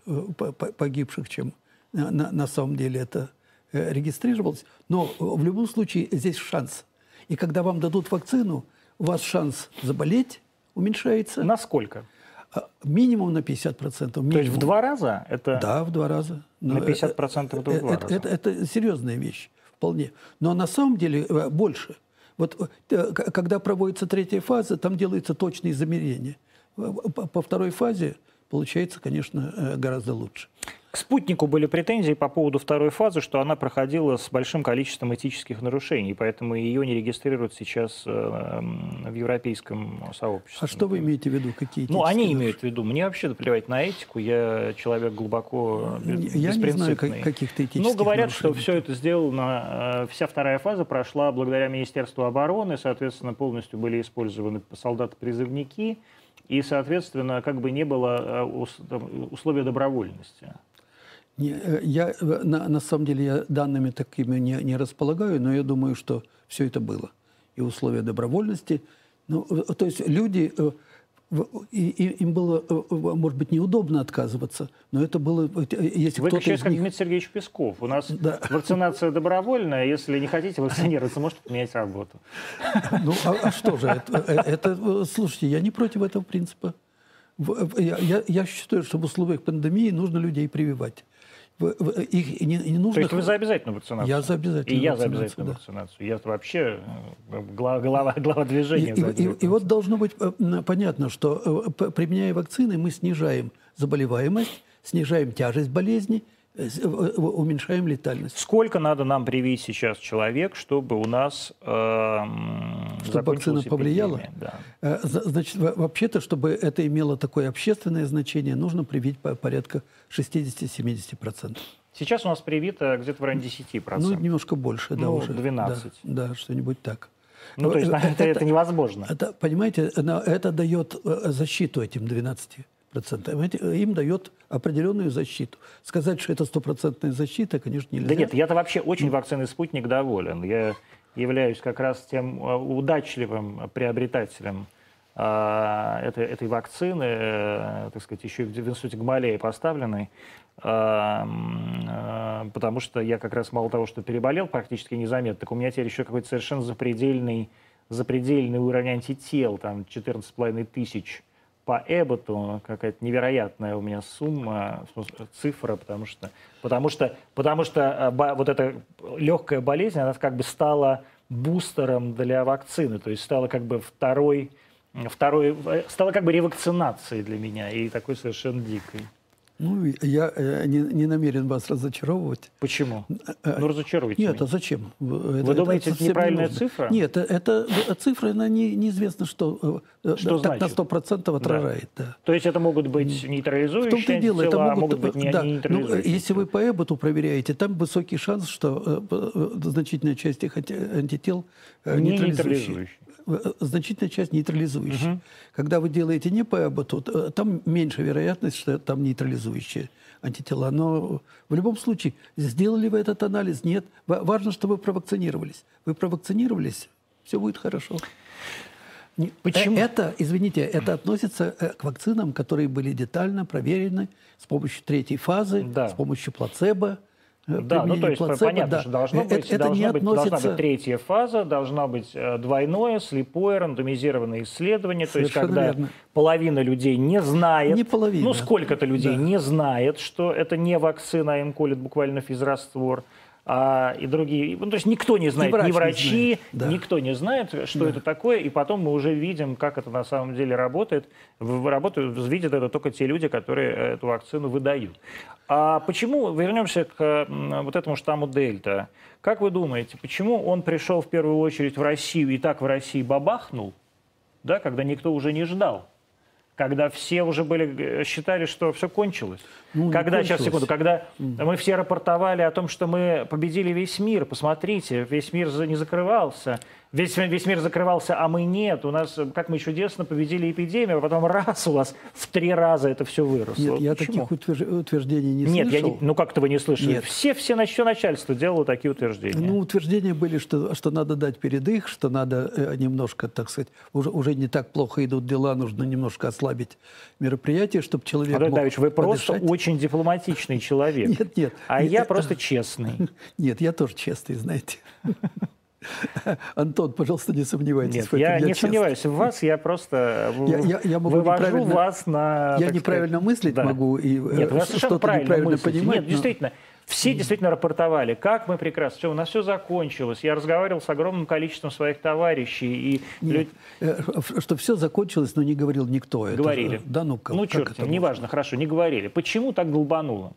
Speaker 2: погибших, чем на, на самом деле это регистрировалось. Но в любом случае здесь шанс. И когда вам дадут вакцину, у вас шанс заболеть уменьшается.
Speaker 1: Насколько?
Speaker 2: А, минимум на 50%. Минимум. То
Speaker 1: есть в два раза? Это...
Speaker 2: Да, в два раза.
Speaker 1: На 50% это, это в два
Speaker 2: это, раза? Это, это, это серьезная вещь вполне. Но на самом деле э, больше. Вот э, когда проводится третья фаза, там делаются точные замерения. По второй фазе получается, конечно, э, гораздо лучше.
Speaker 1: К спутнику были претензии по поводу второй фазы, что она проходила с большим количеством этических нарушений, поэтому ее не регистрируют сейчас э, в европейском сообществе.
Speaker 2: А что вы имеете в виду? Какие
Speaker 1: Ну, они имеют в виду. Мне вообще плевать на этику. Я человек глубоко
Speaker 2: Я не знаю каких-то этических
Speaker 1: Ну, говорят, что все это сделано, э, вся вторая фаза прошла благодаря Министерству обороны, соответственно, полностью были использованы солдаты-призывники, и, соответственно, как бы не было э, условия добровольности.
Speaker 2: Э, я, э, на, на самом деле я данными такими не, не располагаю, но я думаю, что все это было. И условия добровольности. Ну, э, то есть люди, и, и, им было, может быть, неудобно отказываться, но это было...
Speaker 1: Если Вы сейчас как них... Дмитрий Сергеевич Песков. У нас да. вакцинация добровольная. Если не хотите вакцинироваться, можете поменять работу.
Speaker 2: Ну, а, а что же? Это, это, слушайте, я не против этого принципа. Я, я, я считаю, что в условиях пандемии нужно людей прививать.
Speaker 1: Их не, не нужно... То есть вы за обязательную вакцинацию?
Speaker 2: Я за обязательную
Speaker 1: И я за обязательную да. вакцинацию. Я вообще э, глава, глава, глава движения.
Speaker 2: И, и, и, и вот должно быть э, понятно, что э, применяя вакцины, мы снижаем заболеваемость, снижаем тяжесть болезни, уменьшаем летальность.
Speaker 1: Сколько надо нам привить сейчас человек, чтобы у нас э,
Speaker 2: чтобы вакцина повлияла? Да. Э, значит, вообще-то, чтобы это имело такое общественное значение, нужно привить порядка 60-70%.
Speaker 1: Сейчас у нас привито где-то в районе 10%.
Speaker 2: Ну, немножко больше, да,
Speaker 1: ну,
Speaker 2: уже.
Speaker 1: 12.
Speaker 2: Да, да что-нибудь так.
Speaker 1: Ну, то есть это, это невозможно.
Speaker 2: Это, понимаете, это дает защиту этим 12 им дает определенную защиту. Сказать, что это стопроцентная защита, конечно, нельзя.
Speaker 1: Да нет, я-то вообще очень вакциной «Спутник» доволен. Я являюсь как раз тем э, удачливым приобретателем а, этой, этой вакцины, э, так сказать, еще в институте Гамалея поставленной, потому что я как раз мало того, что переболел практически незаметно, так у меня теперь еще какой-то совершенно запредельный, запредельный уровень антител, там 14,5 тысяч по Эбботу какая-то невероятная у меня сумма, цифра, потому что, потому что, потому что э, вот эта легкая болезнь, она как бы стала бустером для вакцины, то есть стала как бы второй, второй э, стала как бы ревакцинацией для меня и такой совершенно дикой.
Speaker 2: Ну, я э, не, не намерен вас разочаровывать.
Speaker 1: Почему? Э, э, ну, разочаруйте
Speaker 2: Нет,
Speaker 1: меня.
Speaker 2: а зачем?
Speaker 1: Вы это, думаете, это, это неправильная не цифра?
Speaker 2: Нет, это, это цифра, она не, неизвестно, что, что так значит? на 100% отражает. Да. Да.
Speaker 1: То есть это могут быть нейтрализующие В том-то и дело, это могут, могут быть не, да, не
Speaker 2: ну, Если вы по Эбботу проверяете, там высокий шанс, что значительная часть этих антител
Speaker 1: не нейтрализующие.
Speaker 2: Э, значительная часть нейтрализующая. Угу. Когда вы делаете не по эботу, там меньше вероятность, что там нейтрализующие антитела. Но в любом случае, сделали вы этот анализ? Нет. Важно, что вы провакцинировались. Вы провакцинировались, все будет хорошо. Почему? Э, это, извините, это относится э, к вакцинам, которые были детально проверены с помощью третьей фазы, да. с помощью плацебо.
Speaker 1: Э, да, ну то есть плацебо, понятно, да. что должно э, быть, это должно быть, относится... должна быть третья фаза, должна быть э, двойное, слепое, рандомизированное исследование, Совершенно то есть когда верно. половина людей не знает,
Speaker 2: не половина.
Speaker 1: ну сколько-то людей да. не знает, что это не вакцина, а им колят буквально физраствор, а, и другие. Ну, то есть никто не знает, врач ни врачи, не знает. Да. никто не знает, что да. это такое, и потом мы уже видим, как это на самом деле работает. Работают, видят это только те люди, которые эту вакцину выдают. А почему, вернемся к вот этому штамму Дельта, как вы думаете, почему он пришел в первую очередь в Россию и так в России бабахнул, да, когда никто уже не ждал? когда все уже были, э, считали, что все кончилось. Ну, когда, кончилось. сейчас, секунду, когда mm. мы все рапортовали о том, что мы победили весь мир, посмотрите, весь мир не закрывался, Весь, весь мир закрывался, а мы нет. У нас, как мы чудесно победили эпидемию, а потом раз у вас в три раза это все выросло.
Speaker 2: Нет, я
Speaker 1: Почему?
Speaker 2: таких утверждений не
Speaker 1: нет,
Speaker 2: слышал.
Speaker 1: Нет, ну как-то вы не слышали. Нет. Все, все, все начальство делало такие утверждения.
Speaker 2: Ну, утверждения были, что, что надо дать передых, что надо э, немножко, так сказать, уже, уже не так плохо идут дела, нужно немножко ослабить мероприятие, чтобы человек Андрей
Speaker 1: мог Давич, вы подышать. просто очень дипломатичный человек.
Speaker 2: Нет, нет.
Speaker 1: А нет, я просто честный.
Speaker 2: Нет, я тоже честный, знаете. Антон, пожалуйста, не сомневайтесь
Speaker 1: Нет, в этом. Я, я не честный. сомневаюсь в вас, я просто я, я, я могу вывожу вас на...
Speaker 2: Я неправильно сказать, мыслить да. могу и
Speaker 1: Нет, вы что-то неправильно мыслите. понимать. Нет, но... действительно, все действительно рапортовали, как мы прекрасно, все, у нас все закончилось. Я разговаривал с огромным количеством своих товарищей. И
Speaker 2: Нет, люд... Э, что все закончилось, но не говорил никто.
Speaker 1: Говорили.
Speaker 2: Это, да, ну, как,
Speaker 1: ну черт, неважно, хорошо, не говорили. Почему так долбануло?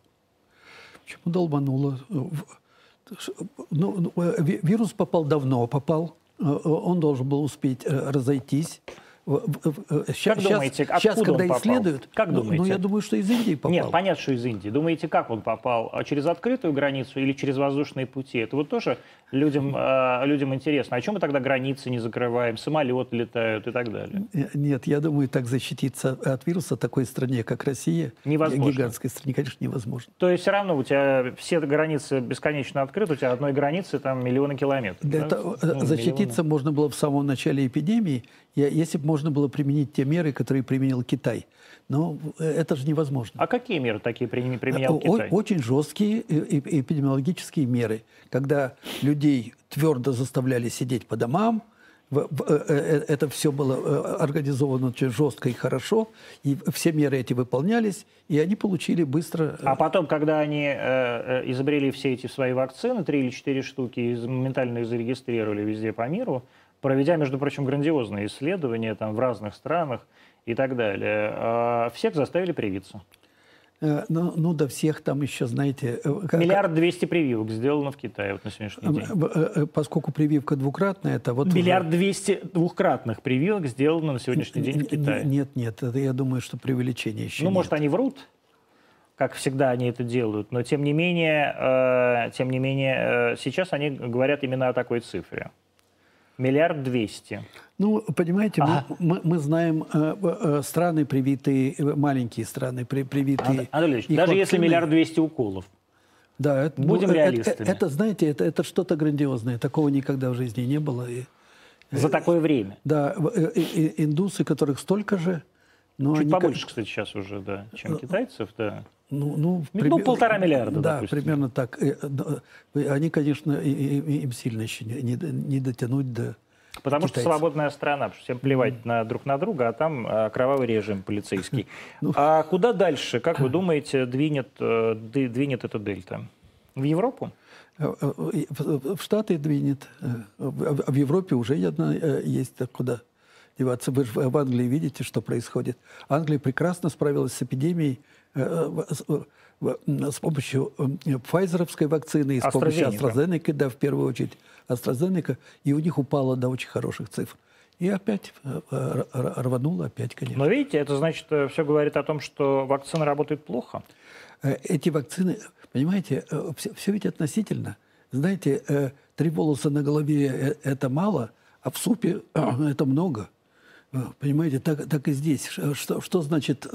Speaker 2: Почему долбануло? Ну, э, вирус попал давно, попал. Он должен был успеть разойтись.
Speaker 1: Сейчас, как думаете, откуда
Speaker 2: сейчас, когда
Speaker 1: он попал?
Speaker 2: исследуют,
Speaker 1: как
Speaker 2: ну,
Speaker 1: думаете?
Speaker 2: ну, я думаю, что из Индии попал.
Speaker 1: Нет, понятно, что из Индии. Думаете, как он попал? А через открытую границу или через воздушные пути? Это вот тоже людям, э, людям интересно. А чем мы тогда границы не закрываем? Самолеты летают и так далее.
Speaker 2: Э, нет, я думаю, так защититься от вируса такой стране, как Россия,
Speaker 1: невозможно.
Speaker 2: гигантской стране, конечно, невозможно.
Speaker 1: То есть все равно у тебя все границы бесконечно открыты, у тебя одной границы там миллионы километров.
Speaker 2: Для
Speaker 1: да?
Speaker 2: этого, ну, защититься миллионы. можно было в самом начале эпидемии, если бы можно было применить те меры, которые применил Китай. Но э, это же невозможно.
Speaker 1: А какие меры такие применял Китай?
Speaker 2: Очень жесткие эпидемиологические меры, когда людей твердо заставляли сидеть по домам, э, э, это все было организовано очень жестко и хорошо, и все меры эти выполнялись, и они получили быстро...
Speaker 1: А потом, когда они изобрели все эти свои вакцины, три или четыре штуки, и моментально их зарегистрировали везде по миру, проведя, между прочим, грандиозные исследования там, в разных странах и так далее, а, всех заставили привиться.
Speaker 2: Э, ну, ну, до всех там еще, знаете...
Speaker 1: Э, Миллиард двести прививок сделано в Китае вот на сегодняшний день.
Speaker 2: Э, поскольку прививка двукратная, это вот...
Speaker 1: Миллиард двести двухкратных прививок сделано на сегодняшний день в Китае.
Speaker 2: Нет, нет, это я думаю, что преувеличение еще
Speaker 1: Ну,
Speaker 2: нет.
Speaker 1: может, они врут? как всегда они это делают, но тем не менее, э, тем не менее э, сейчас они говорят именно о такой цифре. Миллиард двести.
Speaker 2: Ну, понимаете, ага. мы, мы, мы знаем э, э, страны привитые, э, маленькие страны при, привитые.
Speaker 1: Андрей Ильич, даже если миллиард двести уколов,
Speaker 2: да, это,
Speaker 1: будем
Speaker 2: ну,
Speaker 1: реалистами.
Speaker 2: Это, это, знаете, это, это что-то грандиозное. Такого никогда в жизни не было. И,
Speaker 1: За такое время.
Speaker 2: Да, и, и, индусы, которых столько же. Но
Speaker 1: Чуть побольше,
Speaker 2: как...
Speaker 1: кстати, сейчас уже, да, чем китайцев, да.
Speaker 2: Ну, ну,
Speaker 1: ну пример... полтора миллиарда,
Speaker 2: Да,
Speaker 1: допустим.
Speaker 2: примерно так. Они, конечно, им сильно еще не, не дотянуть до
Speaker 1: Потому
Speaker 2: китайцев.
Speaker 1: что свободная страна, потому что всем плевать mm. на друг на друга, а там а, кровавый режим полицейский. Ну. А куда дальше, как вы думаете, двинет, э, двинет эта дельта? В Европу?
Speaker 2: Э, э, в Штаты двинет. В Европе уже есть куда деваться. Вы же в Англии видите, что происходит. Англия прекрасно справилась с эпидемией с помощью файзеровской вакцины и с помощью AstraZeneca, да, в первую очередь AstraZeneca, и у них упало до очень хороших цифр. И опять рвануло, опять, конечно.
Speaker 1: Но видите, это значит, все говорит о том, что вакцина работает плохо.
Speaker 2: Эти вакцины, понимаете, все, все ведь относительно. Знаете, три волоса на голове – это мало, а в супе это много. Понимаете, так, так и здесь. Что, что значит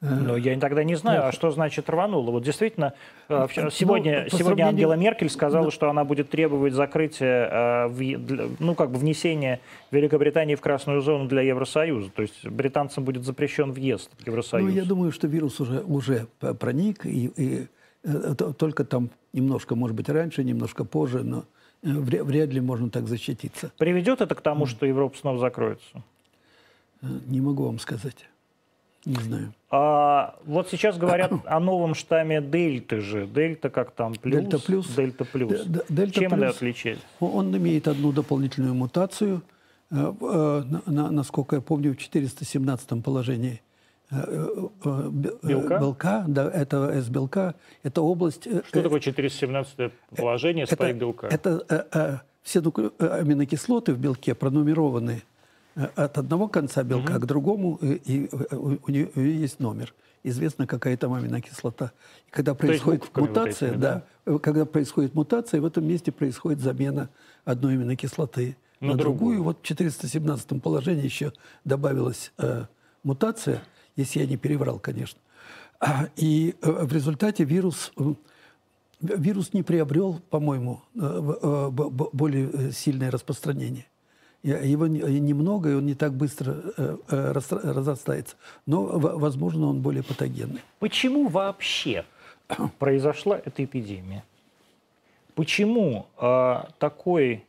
Speaker 1: ну, я тогда не знаю, а что значит рвануло. Вот действительно, э, сегодня, ну, сегодня сравнению... Ангела Меркель сказала, да. что она будет требовать закрытия, э, ну, как бы внесения Великобритании в красную зону для Евросоюза. То есть британцам будет запрещен въезд в Евросоюз.
Speaker 2: Ну, я думаю, что вирус уже, уже проник, и, и э, только там немножко, может быть, раньше, немножко позже, но вряд ли можно так защититься.
Speaker 1: Приведет это к тому, что Европа снова закроется?
Speaker 2: Не могу вам сказать. Не знаю.
Speaker 1: А, вот сейчас говорят о новом штамме Дельты же. Дельта как там? Плюс?
Speaker 2: Дельта плюс.
Speaker 1: Дельта плюс.
Speaker 2: Д Дельта
Speaker 1: Чем
Speaker 2: плюс.
Speaker 1: это отличается?
Speaker 2: Он имеет одну дополнительную мутацию. Э, э, на, насколько я помню, в 417 положении
Speaker 1: э, белка?
Speaker 2: белка, да, это S-белка, это область...
Speaker 1: Что такое 417 положение спайк белка?
Speaker 2: Это, это все аминокислоты в белке пронумерованы от одного конца белка угу. к другому, и, и у нее есть номер. Известно, какая там аминокислота. И когда происходит мутация, вот этими, да, да, когда происходит мутация, в этом месте происходит замена одной аминокислоты на, на другую. другую. Вот в 417 положении еще добавилась э, мутация, если я не переврал, конечно. А, и э, в результате вирус, э, вирус не приобрел, по-моему, э, э, более сильное распространение. Его немного, и он не так быстро э, э, разрастается. Но, возможно, он более патогенный.
Speaker 1: Почему вообще произошла эта эпидемия? Почему э, такой,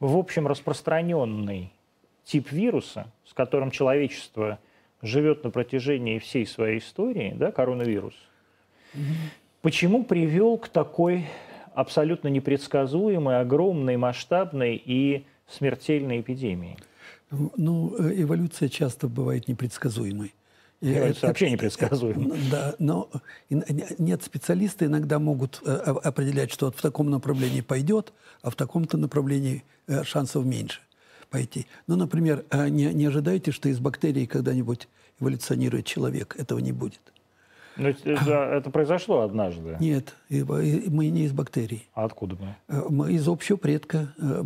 Speaker 1: в общем, распространенный тип вируса, с которым человечество живет на протяжении всей своей истории, да, коронавирус, mm-hmm. почему привел к такой абсолютно непредсказуемой, огромной, масштабной и смертельной эпидемии?
Speaker 2: Ну, э, эволюция часто бывает непредсказуемой. И
Speaker 1: Это вообще непредсказуемо.
Speaker 2: Да, но нет, специалисты иногда могут э, определять, что вот в таком направлении пойдет, а в таком-то направлении э, шансов меньше пойти. Ну, например, не, не ожидайте, что из бактерий когда-нибудь эволюционирует человек. Этого не будет.
Speaker 1: Но это, это произошло однажды.
Speaker 2: Нет, мы не из бактерий.
Speaker 1: А откуда мы?
Speaker 2: Э, Мы из общего предка э,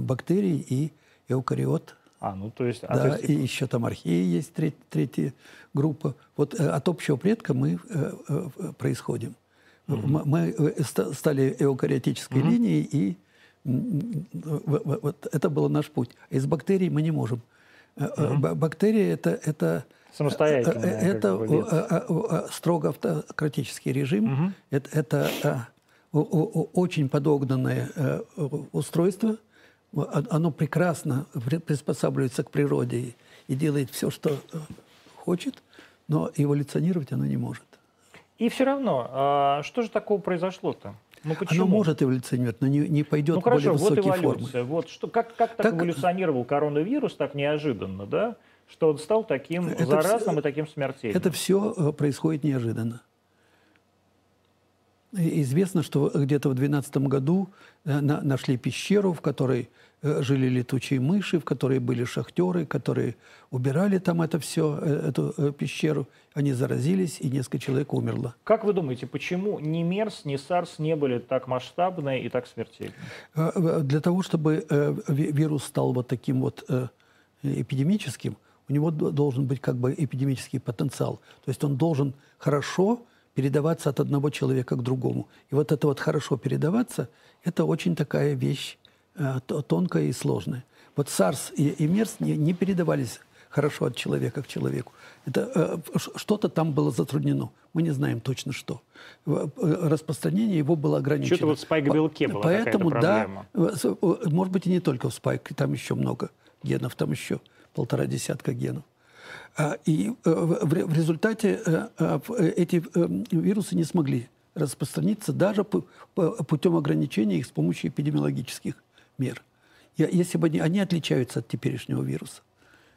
Speaker 2: бактерий и эукариот.
Speaker 1: А, ну то есть... а,
Speaker 2: да,
Speaker 1: то есть-
Speaker 2: и еще там археи есть, треть- третья группа. Вот э, от общего предка мы происходим. Мы, мы, ста- стали эукариотической линией, и вот это был наш путь. Из бактерий мы не можем. Ба- Бактерии это, это
Speaker 1: Самостоятельная,
Speaker 2: э, э,
Speaker 1: как
Speaker 2: это
Speaker 1: бы,
Speaker 2: э, строго автократический режим. Это, очень подогнанное устройство. Оно прекрасно при- приспосабливается к природе и- делает все, что хочет, но эволюционировать оно не может.
Speaker 1: И все равно, а что же такого произошло-то? Ну почему?
Speaker 2: Оно может эволюционировать, но не, не пойдет
Speaker 1: Ну
Speaker 2: в более
Speaker 1: хорошо, вот
Speaker 2: высокие формы.
Speaker 1: эволюция. Вот что, как, как так,
Speaker 2: Так-
Speaker 1: эволюционировал коронавирус так неожиданно, да? Что он стал таким
Speaker 2: Это
Speaker 1: заразным
Speaker 2: всё-
Speaker 1: и таким смертельным.
Speaker 2: Это все происходит неожиданно. Известно, что где-то в 2012 году э, на- нашли пещеру, в которой э, жили летучие мыши, в которой были шахтеры, которые убирали там это все, эту э, пещеру. Они заразились, и несколько человек умерло.
Speaker 1: Как вы думаете, почему ни МЕРС, ни САРС не были так масштабны и так смертельны?
Speaker 2: Э, э, Для того, чтобы э, ви- вирус стал вот таким вот э, эпидемическим, у него должен быть как бы эпидемический потенциал. То есть он должен хорошо передаваться от одного человека к другому. И вот это вот хорошо передаваться, это очень такая вещь э, то- тонкая и сложная. Вот SARS и, и MERS не, не передавались хорошо от человека к человеку. Это э, что-то там было затруднено. Мы не знаем точно что. Э, Распространение его было ограничено.
Speaker 1: Что-то вот в спайк-белке
Speaker 2: По-
Speaker 1: была
Speaker 2: Поэтому, да, может быть, и не только в спайк, там еще много генов, там еще полтора десятка генов. А, И э, в в ре- в результате э, в- э, эти вирусы не смогли распространиться даже путем ограничения их с помощью эпидемиологических мер. Если бы они, они отличаются от теперешнего вируса.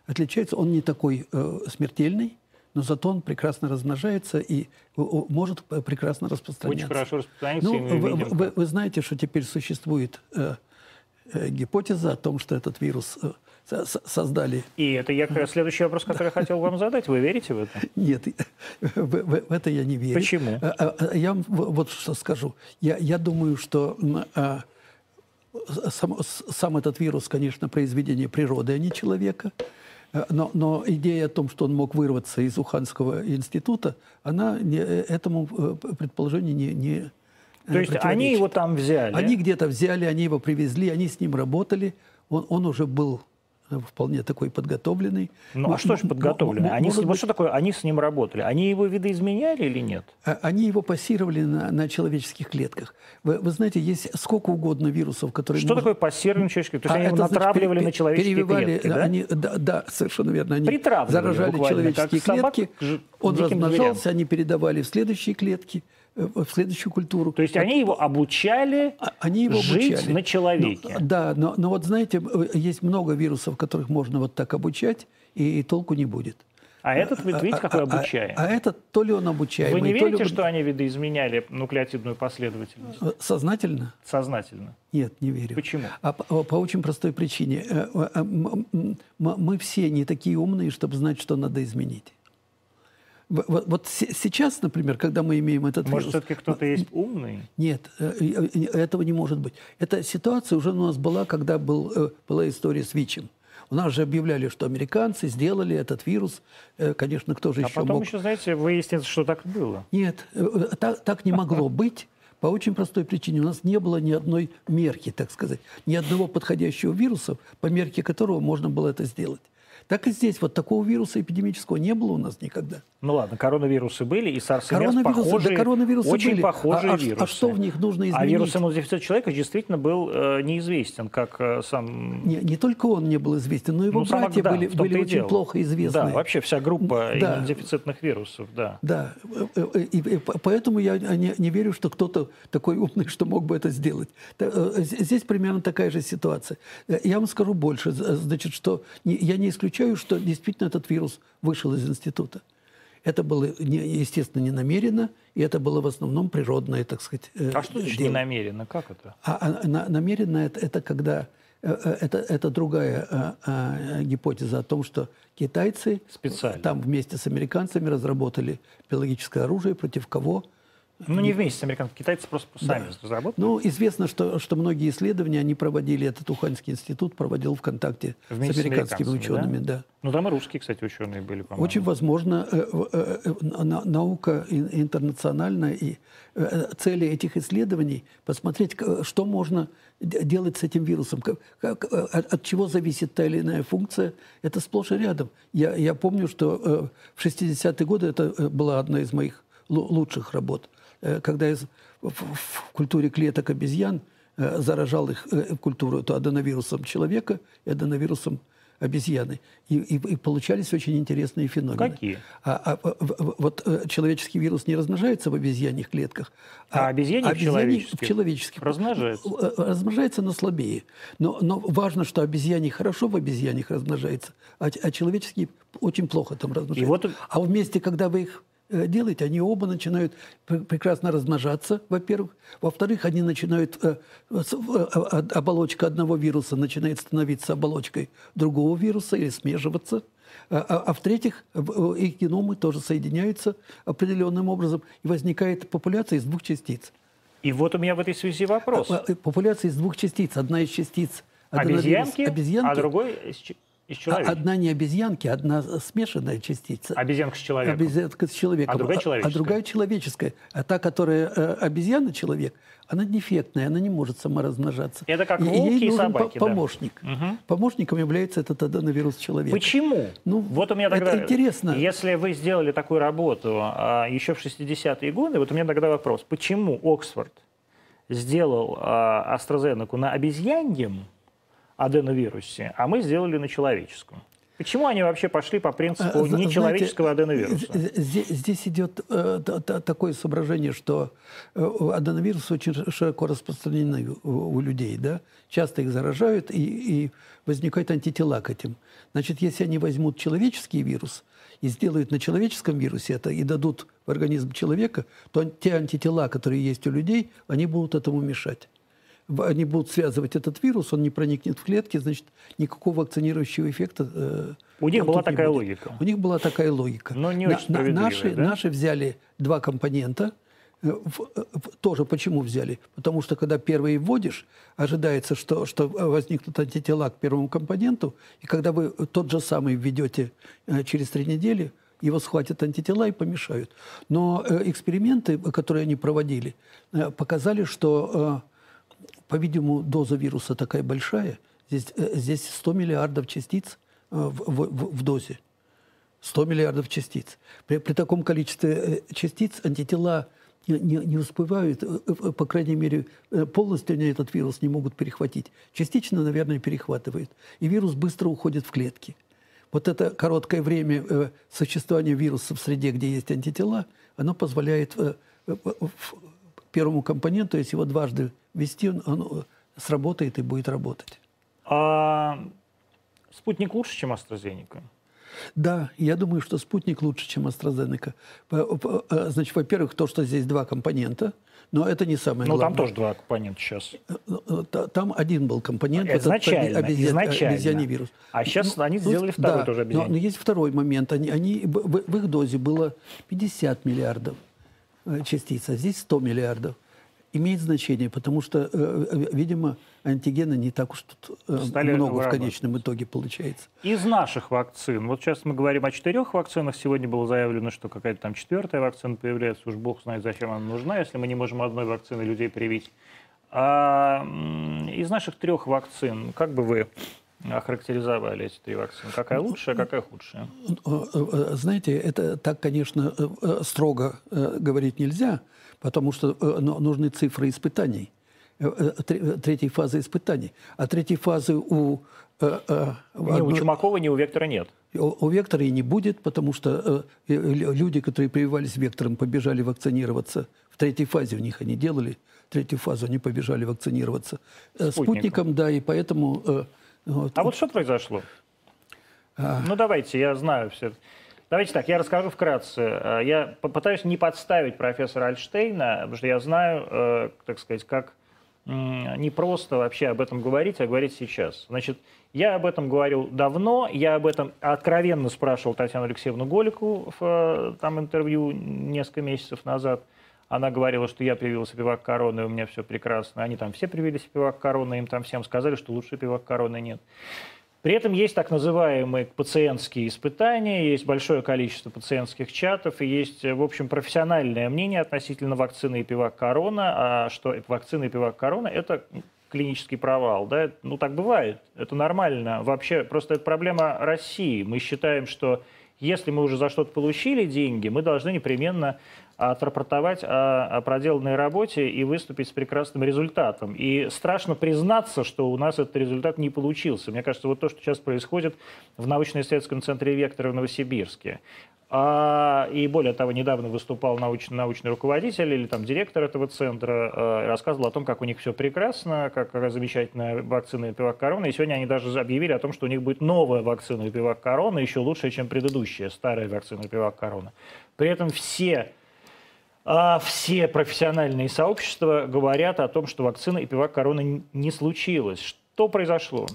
Speaker 2: Отличается, он не такой смертельный, но зато он прекрасно размножается и может прекрасно распространяться.
Speaker 1: Очень хорошо распространяется,
Speaker 2: Ну, вы,
Speaker 1: видим,
Speaker 2: вы- вы знаете, что теперь существует э, э, гипотеза о том, что этот вирус со- со- создали.
Speaker 1: И это я, следующий вопрос, который я хотел вам задать. Вы верите в это?
Speaker 2: Нет, в, в- в это я не верю.
Speaker 1: Почему?
Speaker 2: А, а, а, Я вам вот что скажу. Я, я думаю, что сам, сам этот вирус, конечно, произведение природы, а не человека. Но, но идея о том, что он мог вырваться из Уханского института, она не- э, этому э, предположению не, не э,
Speaker 1: То есть они его там взяли.
Speaker 2: Они где-то взяли, они его привезли, они с ним работали. Он, он уже был вполне такой подготовленный.
Speaker 1: Ну а что же
Speaker 2: м-
Speaker 1: Они, с-
Speaker 2: может
Speaker 1: вот что такое? Они с ним работали. Они его видоизменяли или нет?
Speaker 2: а- Они его пассировали на, на человеческих клетках. Вы, вы знаете, есть сколько угодно вирусов, которые...
Speaker 1: Что
Speaker 2: можно-
Speaker 1: такое пассирование человеческих? То есть
Speaker 2: А
Speaker 1: они
Speaker 2: это значит,
Speaker 1: натравливали
Speaker 2: пере-
Speaker 1: на человеческие
Speaker 2: перевивали,
Speaker 1: клетки, да?
Speaker 2: Они, да, да, совершенно верно. Они заражали человеческие
Speaker 1: собак
Speaker 2: клетки, он размножался,
Speaker 1: зверям.
Speaker 2: они передавали в следующие клетки, э, в следующую культуру.
Speaker 1: То есть они его обучали
Speaker 2: А- Они его
Speaker 1: жить
Speaker 2: обучали.
Speaker 1: на человеке.
Speaker 2: Ну, да, но, но вот знаете, э, есть много вирусов, которых можно вот так обучать, и, и толку не будет.
Speaker 1: А этот, вы видите, какой
Speaker 2: а, а-
Speaker 1: обучаемый.
Speaker 2: А, этот то ли он обучаемый,
Speaker 1: Вы не
Speaker 2: ли
Speaker 1: верите,
Speaker 2: он-
Speaker 1: что они видоизменяли нуклеотидную последовательность?
Speaker 2: Э, Сознательно?
Speaker 1: Сознательно.
Speaker 2: Нет, не верю.
Speaker 1: Почему?
Speaker 2: А по, по очень простой причине. Э, э, Мы все не такие умные, чтобы знать, что надо изменить. Вот, вот се- сейчас, например, когда мы имеем этот
Speaker 1: Может,
Speaker 2: вирус...
Speaker 1: все-таки кто-то есть умный?
Speaker 2: Нет, э, э, э, этого не может быть. Эта ситуация уже у нас была, когда был, была история с ВИЧем. У нас же объявляли, что американцы сделали этот вирус. Конечно, кто же
Speaker 1: А
Speaker 2: еще
Speaker 1: потом
Speaker 2: мог...
Speaker 1: еще, знаете, выяснится, что так было.
Speaker 2: Нет, так, так не могло быть. По очень простой причине. У нас не было ни одной мерки, так сказать, ни одного подходящего вируса, по мерке которого можно было это сделать. Так и здесь. Вот такого вируса эпидемического не было у нас никогда.
Speaker 1: Ну ладно, коронавирусы были, и SARS и MERS
Speaker 2: Коронавирусы,
Speaker 1: похожие,
Speaker 2: да, коронавирусы
Speaker 1: очень
Speaker 2: были.
Speaker 1: похожие
Speaker 2: а, а,
Speaker 1: вирусы.
Speaker 2: а что в них нужно изменить?
Speaker 1: А вирус иммунодефицита человека действительно был э, неизвестен, как э, сам...
Speaker 2: Не, не только он не был известен, но его
Speaker 1: ну, сам
Speaker 2: братья были,
Speaker 1: в том-то
Speaker 2: были
Speaker 1: и
Speaker 2: очень
Speaker 1: дело.
Speaker 2: плохо известны.
Speaker 1: Да, вообще вся группа
Speaker 2: Да.
Speaker 1: иммунодефицитных вирусов, да.
Speaker 2: Да, э, э, и, и по- поэтому я не, не верю, что кто-то такой умный, что мог бы это сделать. Э, Здесь примерно такая же ситуация. Я вам скажу больше, значит, что я не исключаю, что действительно этот вирус вышел из института. Это было, естественно, не намеренно, и это было в основном природное, так сказать, э,
Speaker 1: А что значит
Speaker 2: дело.
Speaker 1: не намеренно? Как это?
Speaker 2: А, а на- намеренно это, это когда э, э, это, это другая э, э, гипотеза о том, что китайцы
Speaker 1: Специально.
Speaker 2: там вместе с американцами разработали биологическое оружие, против кого
Speaker 1: Ну, не вместе с американцами. Китайцы просто сами разработали.
Speaker 2: Ну, известно, что, что многие исследования они проводили, этот Уханьский институт проводил ВКонтакте
Speaker 1: Вместе
Speaker 2: с
Speaker 1: с
Speaker 2: американскими
Speaker 1: американцами,
Speaker 2: учеными,
Speaker 1: да?
Speaker 2: да.
Speaker 1: Ну, там и русские, кстати, ученые были, по-моему.
Speaker 2: Очень возможно, э, э, э, на- наука ин- интернациональная и цели этих исследований посмотреть, что можно делать с этим вирусом, как- от, чего зависит та или иная функция, это сплошь и рядом. Я, я помню, что в 60-е годы это была одна из моих лу- лучших работ, когда я с- в, в- культуре клеток обезьян э, заражал их э, культуру то аденовирусом человека и аденовирусом обезьяны. И, и- и получались очень интересные феномены.
Speaker 1: Какие?
Speaker 2: А, а, вот э, человеческий вирус не размножается в обезьяньих клетках,
Speaker 1: А обезьяний в
Speaker 2: обезьяний
Speaker 1: человеческих
Speaker 2: в человеческих.
Speaker 1: размножается?
Speaker 2: Э, э, Размножается, но слабее. Но, но важно, что обезьяний хорошо в обезьяньих размножается, а, а человеческие очень плохо там размножаются.
Speaker 1: вот-
Speaker 2: А вместе, когда вы их э, делаете, они оба начинают пр- прекрасно размножаться, во-первых. Во-вторых, они начинают, э, э, оболочка одного вируса начинает становиться оболочкой другого вируса или смеживаться. А, а- а в-третьих, их геномы тоже соединяются определенным образом, и возникает популяция из двух частиц.
Speaker 1: И вот у меня в этой связи вопрос.
Speaker 2: Популяция из двух частиц. Одна из частиц
Speaker 1: Обезьянки,
Speaker 2: обезьянки,
Speaker 1: а другой из,
Speaker 2: а
Speaker 1: человека.
Speaker 2: одна не обезьянки, одна смешанная частица.
Speaker 1: Обезьянка с человеком.
Speaker 2: Обезьянка с человеком.
Speaker 1: А другая
Speaker 2: А,
Speaker 1: человеческая.
Speaker 2: другая человеческая. А та, которая э, обезьяна-человек, она дефектная, она не может саморазмножаться.
Speaker 1: Это как
Speaker 2: И-
Speaker 1: волки
Speaker 2: ей
Speaker 1: и
Speaker 2: нужен
Speaker 1: собаки,
Speaker 2: по-
Speaker 1: да.
Speaker 2: помощник. Помощником является этот аденовирус человека.
Speaker 1: Почему?
Speaker 2: Ну,
Speaker 1: вот у меня
Speaker 2: это
Speaker 1: тогда...
Speaker 2: интересно.
Speaker 1: Если вы сделали такую работу а, еще в 60-е годы, вот у меня тогда вопрос. Почему Оксфорд сделал а, AstraZeneca на обезьяньем аденовирусе, а мы сделали на человеческом? Почему они вообще пошли по принципу
Speaker 2: зна-
Speaker 1: нечеловеческого
Speaker 2: знаете,
Speaker 1: аденовируса?
Speaker 2: Здесь, здесь идет э, та- та- такое соображение, что э, аденовирусы очень широко распространены у, у людей. Да? Часто их заражают, и, и возникают антитела к этим. Значит, если они возьмут человеческий вирус и сделают на человеческом вирусе это, и дадут в организм человека, то те антитела, которые есть у людей, они будут этому мешать они будут связывать этот вирус, он не проникнет в клетки, значит, никакого вакцинирующего эффекта. э,
Speaker 1: У них была такая
Speaker 2: будет.
Speaker 1: логика.
Speaker 2: У них была такая логика.
Speaker 1: Но не очень справедливая,
Speaker 2: наши,
Speaker 1: да?
Speaker 2: наши взяли два компонента. э, в- э, в- тоже почему взяли? Потому что когда первый вводишь, ожидается, что, что возникнут антитела к первому компоненту, и когда вы тот же самый введете э, через три недели, его схватят антитела и помешают. Но э, эксперименты, которые они проводили, показали, что по-видимому, доза вируса такая большая. Здесь, э, здесь 100 миллиардов частиц э, в, в- в- дозе. 100 миллиардов частиц. При, при таком количестве э, частиц антитела не, не- успевают, по крайней мере, полностью они этот вирус не могут перехватить. Частично, наверное, перехватывают. И вирус быстро уходит в клетки. Вот это короткое время существования вируса в среде, где есть антитела, оно позволяет первому компоненту, если его дважды ввести, он, он, э, сработает и будет работать.
Speaker 1: А спутник лучше, чем AstraZeneca?
Speaker 2: Да, я думаю, что спутник лучше, чем AstraZeneca. Э, Значит, во-первых, то, что здесь два компонента, но это не самое
Speaker 1: Ну, там
Speaker 2: главное.
Speaker 1: тоже два компонента сейчас.
Speaker 2: Э, та- Там один был компонент, вот этот
Speaker 1: Изначально,
Speaker 2: обезья-
Speaker 1: изначально.
Speaker 2: обезьяний вирус.
Speaker 1: А сейчас они сделали второй
Speaker 2: да,
Speaker 1: тоже
Speaker 2: но,
Speaker 1: обезьяний.
Speaker 2: но есть второй момент. Они, они, в, в- их дозе было 50 миллиардов частиц, а здесь 100 миллиардов. Имеет значение, потому что, э, э, видимо, антигена не так уж тут э,
Speaker 1: Стали
Speaker 2: много в конечном итоге получается.
Speaker 1: Из наших вакцин, вот сейчас мы говорим о четырех вакцинах, сегодня было заявлено, что какая-то там четвертая вакцина появляется, уж бог знает, зачем она нужна, если мы не можем одной вакцины людей привить. А, из наших трех вакцин, как бы вы охарактеризовали эти три вакцины? Какая лучшая, какая худшая?
Speaker 2: Э, э, Знаете, это так, конечно, э, э, строго э, говорить нельзя, потому что э, нужны цифры испытаний, э, э, тре- третьей фазы испытаний. А третьей фазы у, в
Speaker 1: Ни у Чумакова, ни у Вектора нет.
Speaker 2: у, вектора и не будет, потому что лю- люди, которые прививались вектором, побежали вакцинироваться. В третьей фазе у них они делали, третью фазу они побежали вакцинироваться.
Speaker 1: Спутником.
Speaker 2: Спутником, да, и поэтому... вот,
Speaker 1: А вот что произошло? Ну давайте, я знаю все. Давайте так, я расскажу вкратце. Э, я попытаюсь не подставить профессора Альштейна, потому что я знаю, э, так сказать, как не просто вообще об этом говорить, а говорить сейчас. Значит, я об этом говорил давно, я об этом откровенно спрашивал Татьяну Алексеевну Голику в э, там, интервью несколько месяцев назад. Она говорила, что я привился пивак короны, у меня все прекрасно. Они там все привились пивак короны, им там всем сказали, что лучше пивак короны нет. При этом есть так называемые пациентские испытания, есть большое количество пациентских чатов, и есть, в общем, профессиональное мнение относительно вакцины и пивак корона, а что вакцина и пивак корона – это клинический провал. Да? Ну, так бывает, это нормально. Вообще, просто это проблема России. Мы считаем, что если мы уже за что-то получили деньги, мы должны непременно отрапортовать о, о проделанной работе и выступить с прекрасным результатом. И страшно признаться, что у нас этот результат не получился. Мне кажется, вот то, что сейчас происходит в научно-исследовательском центре «Вектора» в Новосибирске. А, и более того, недавно выступал научный, научный руководитель или там директор этого центра, а, рассказывал о том, как у них все прекрасно, как замечательная вакцина пивак корона. И сегодня они даже объявили о том, что у них будет новая вакцина пивак корона, еще лучше, чем предыдущая, старая вакцина пивак корона. При этом все а все профессиональные сообщества говорят о том, что вакцина и пивак короны не случилось. Что произошло?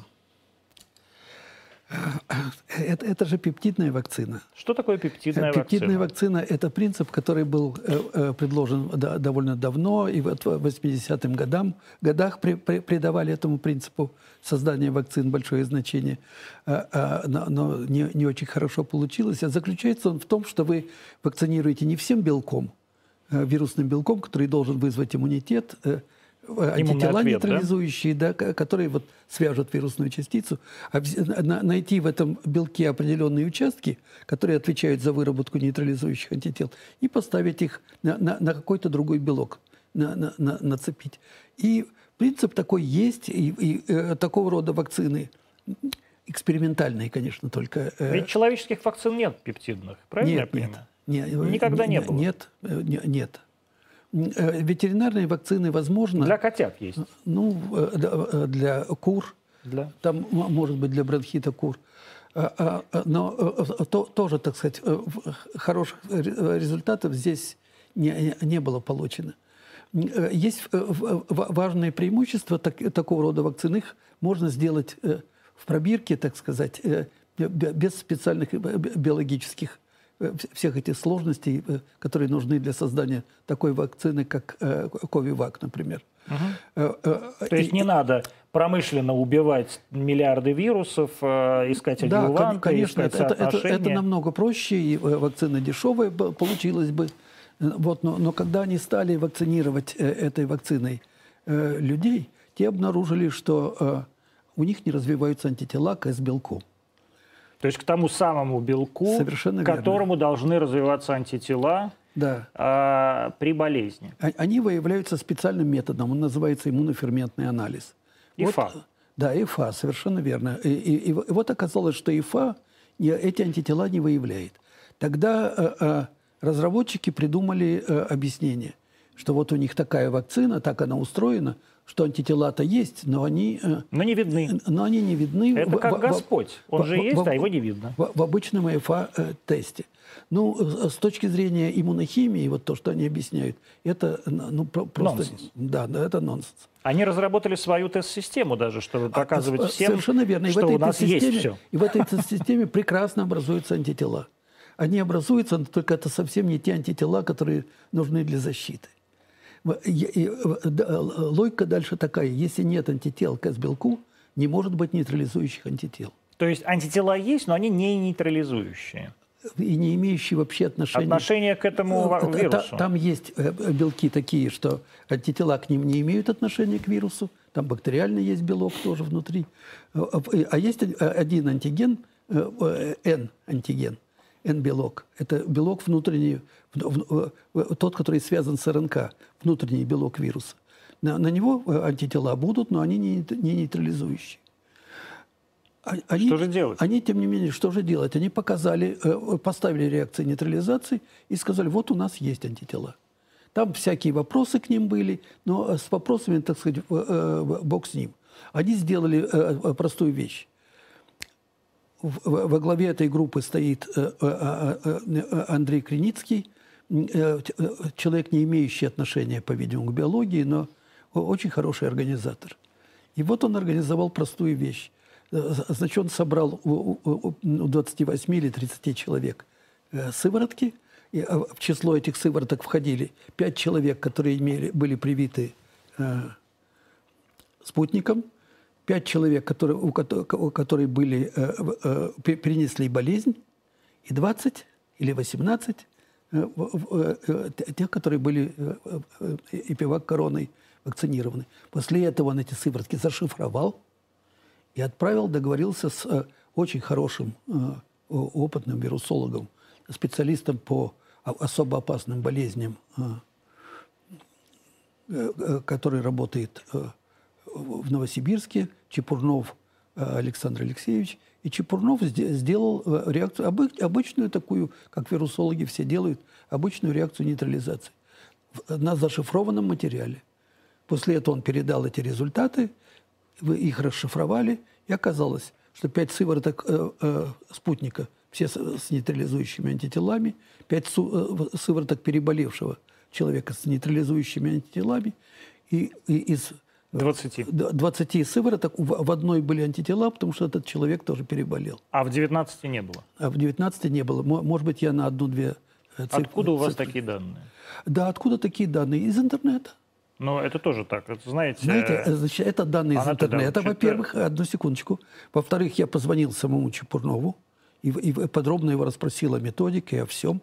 Speaker 2: Это, это же пептидная вакцина.
Speaker 1: Что такое пептидная,
Speaker 2: вакцина? Пептидная вакцина – это принцип, который был э, э предложен довольно давно, и вот в 80-м годам, годах при, при, придавали этому принципу создания вакцин большое значение, э, э, но, не, не очень хорошо получилось. А заключается он в том, что вы вакцинируете не всем белком, э, вирусным белком, который должен вызвать иммунитет, э, антитела ответ, нейтрализующие, да? Да, которые вот свяжут вирусную частицу, а найти в этом белке определенные участки, которые отвечают за выработку нейтрализующих антител, и поставить их на, на, на какой-то другой белок, на, на, на, нацепить. И принцип такой есть, и, и э, такого рода вакцины экспериментальные, конечно, только.
Speaker 1: Э, Ведь человеческих вакцин нет пептидных, правильно
Speaker 2: нет,
Speaker 1: я
Speaker 2: понимаю? Нет,
Speaker 1: Никогда не, не было?
Speaker 2: Нет, э, нет. Э, ветеринарные вакцины возможно.
Speaker 1: Для котят есть.
Speaker 2: Ну, э, э, для кур.
Speaker 1: Для?
Speaker 2: Там, может быть, для бронхита кур. А, а, но то, тоже, так сказать, хороших результатов здесь не, не было получено. Есть важные преимущества так, такого рода вакцин. Их можно сделать в пробирке, так сказать, без специальных биологических Э, всех этих сложностей, э, которые нужны для создания такой вакцины, как Ковивак, например.
Speaker 1: Угу. То есть не надо промышленно убивать миллиарды вирусов, искать адъюванты,
Speaker 2: да, конечно, искать это, это, это намного проще, и вакцина дешевая получилась бы. Вот, но, но когда они стали вакцинировать этой вакциной людей, те обнаружили, что у них не развиваются антитела к С-белку.
Speaker 1: То есть к тому самому белку, Совершенно которому верно. должны развиваться антитела да. а, при болезни.
Speaker 2: А, они выявляются специальным методом, он называется иммуноферментный анализ.
Speaker 1: ИФА.
Speaker 2: Вот, да, ИФА, совершенно верно. И, и, и, вот оказалось, что ИФА эти антитела не выявляет. Тогда э, э, разработчики придумали э, объяснение, что вот у них такая вакцина, так она устроена, что антитела-то есть, но они...
Speaker 1: Э, но не видны.
Speaker 2: Но они не видны.
Speaker 1: Это как в, Господь. Он в, же в, есть, в, а его не видно.
Speaker 2: В, в обычном ЭФА-тесте. Ну, с точки зрения иммунохимии, вот то, что они объясняют, это ну, просто...
Speaker 1: Нонсенс.
Speaker 2: Да, да, это нонсенс.
Speaker 1: Они разработали свою тест-систему даже, чтобы а, показывать а, всем,
Speaker 2: Совершенно верно. И
Speaker 1: что у нас есть все.
Speaker 2: И в этой тест-системе прекрасно образуются антитела. Они образуются, только это совсем не те антитела, которые нужны для защиты. Логика дальше такая. Если нет антител к С-белку, не может быть нейтрализующих антител.
Speaker 1: То есть антитела есть, но они не нейтрализующие.
Speaker 2: И не имеющие вообще отношения...
Speaker 1: Отношения к этому э, вирусу.
Speaker 2: Там есть э, белки такие, что антитела к ним не имеют отношения к вирусу. Там бактериальный есть белок тоже внутри. Э, а есть один антиген, N-антиген, N-белок. Это белок внутренний, тот, который связан с РНК, внутренний белок вируса. На, на него э, антитела будут, но они не, не нейтрализующие.
Speaker 1: А, они, что же делать?
Speaker 2: Они, тем не менее, что же делать? Они показали, э, поставили реакции нейтрализации и сказали, вот у нас есть антитела. Там всякие вопросы к ним были, но с вопросами, так сказать, бог с ним. Они сделали простую вещь во главе этой группы стоит Андрей Креницкий, человек, не имеющий отношения, по-видимому, к биологии, но очень хороший организатор. И вот он организовал простую вещь. Значит, он собрал у 28 или 30 человек сыворотки – и а, в число этих сывороток входили пять человек, которые имели, были привиты э, спутником, пять человек, которые, у, у которых были, э, э, перенесли болезнь, и 20 или 18 э, э, тех, которые были э, э, эпивак короной вакцинированы. После этого он эти сыворотки зашифровал и отправил, договорился с э, очень хорошим э, опытным вирусологом специалистом по особо опасным болезням, э, э, который работает э, в Новосибирске, Чепурнов Александр Алексеевич. И Чепурнов сделал реакцию, обычную такую, как вирусологи все делают, обычную реакцию нейтрализации на зашифрованном материале. После этого он передал эти результаты, их расшифровали, и оказалось, что пять сывороток э, э, спутника – все с нейтрализующими антителами, 5 э, сывороток переболевшего человека с нейтрализующими антителами, и, и из
Speaker 1: 20.
Speaker 2: 20 сывороток в одной были антитела, потому что этот человек тоже переболел.
Speaker 1: А в 19 не было?
Speaker 2: А в 19 не было. Может быть, я на одну-две
Speaker 1: э, цифры. Откуда у вас цифры. такие данные?
Speaker 2: Да, откуда такие данные? Из интернета.
Speaker 1: Но это тоже так. Это, знаете,
Speaker 2: знаете, э, значит, это данные из интернета, во-первых. Одну секундочку. Во-вторых, я позвонил самому Чепурнову и, и подробно его расспросил о методике, о всем.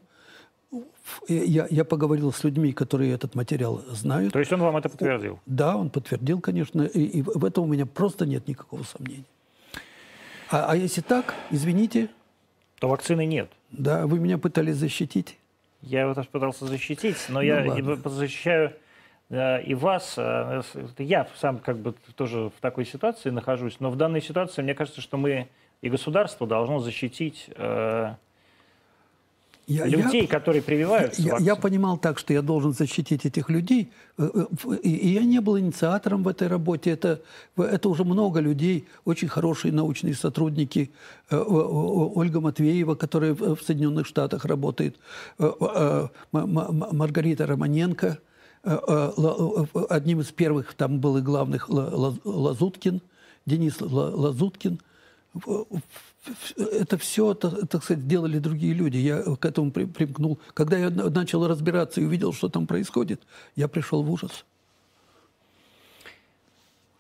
Speaker 2: Я, я поговорил с людьми, которые этот материал знают.
Speaker 1: То есть он вам это подтвердил?
Speaker 2: Да, он подтвердил, конечно, и, и в этом у меня просто нет никакого сомнения. А, а если так, извините.
Speaker 1: То вакцины нет.
Speaker 2: Да, вы меня пытались защитить.
Speaker 1: Я его пытался защитить, но ну, я ладно. защищаю э, и вас. Э, я сам как бы тоже в такой ситуации нахожусь, но в данной ситуации мне кажется, что мы и государство должно защитить э, я, людей, я, которые прививаются.
Speaker 2: Я, я понимал так, что я должен защитить этих людей, э, э, и, я не был инициатором в этой работе. Это, это уже много людей, очень хорошие научные сотрудники. Э, Ольга Матвеева, которая в Соединенных Штатах работает, Маргарита Романенко, одним из первых там был и главных Лазуткин, Денис Лазуткин – это все, так сказать, делали другие люди. Я к этому примкнул. Когда я начал разбираться и увидел, что там происходит, я пришел в ужас.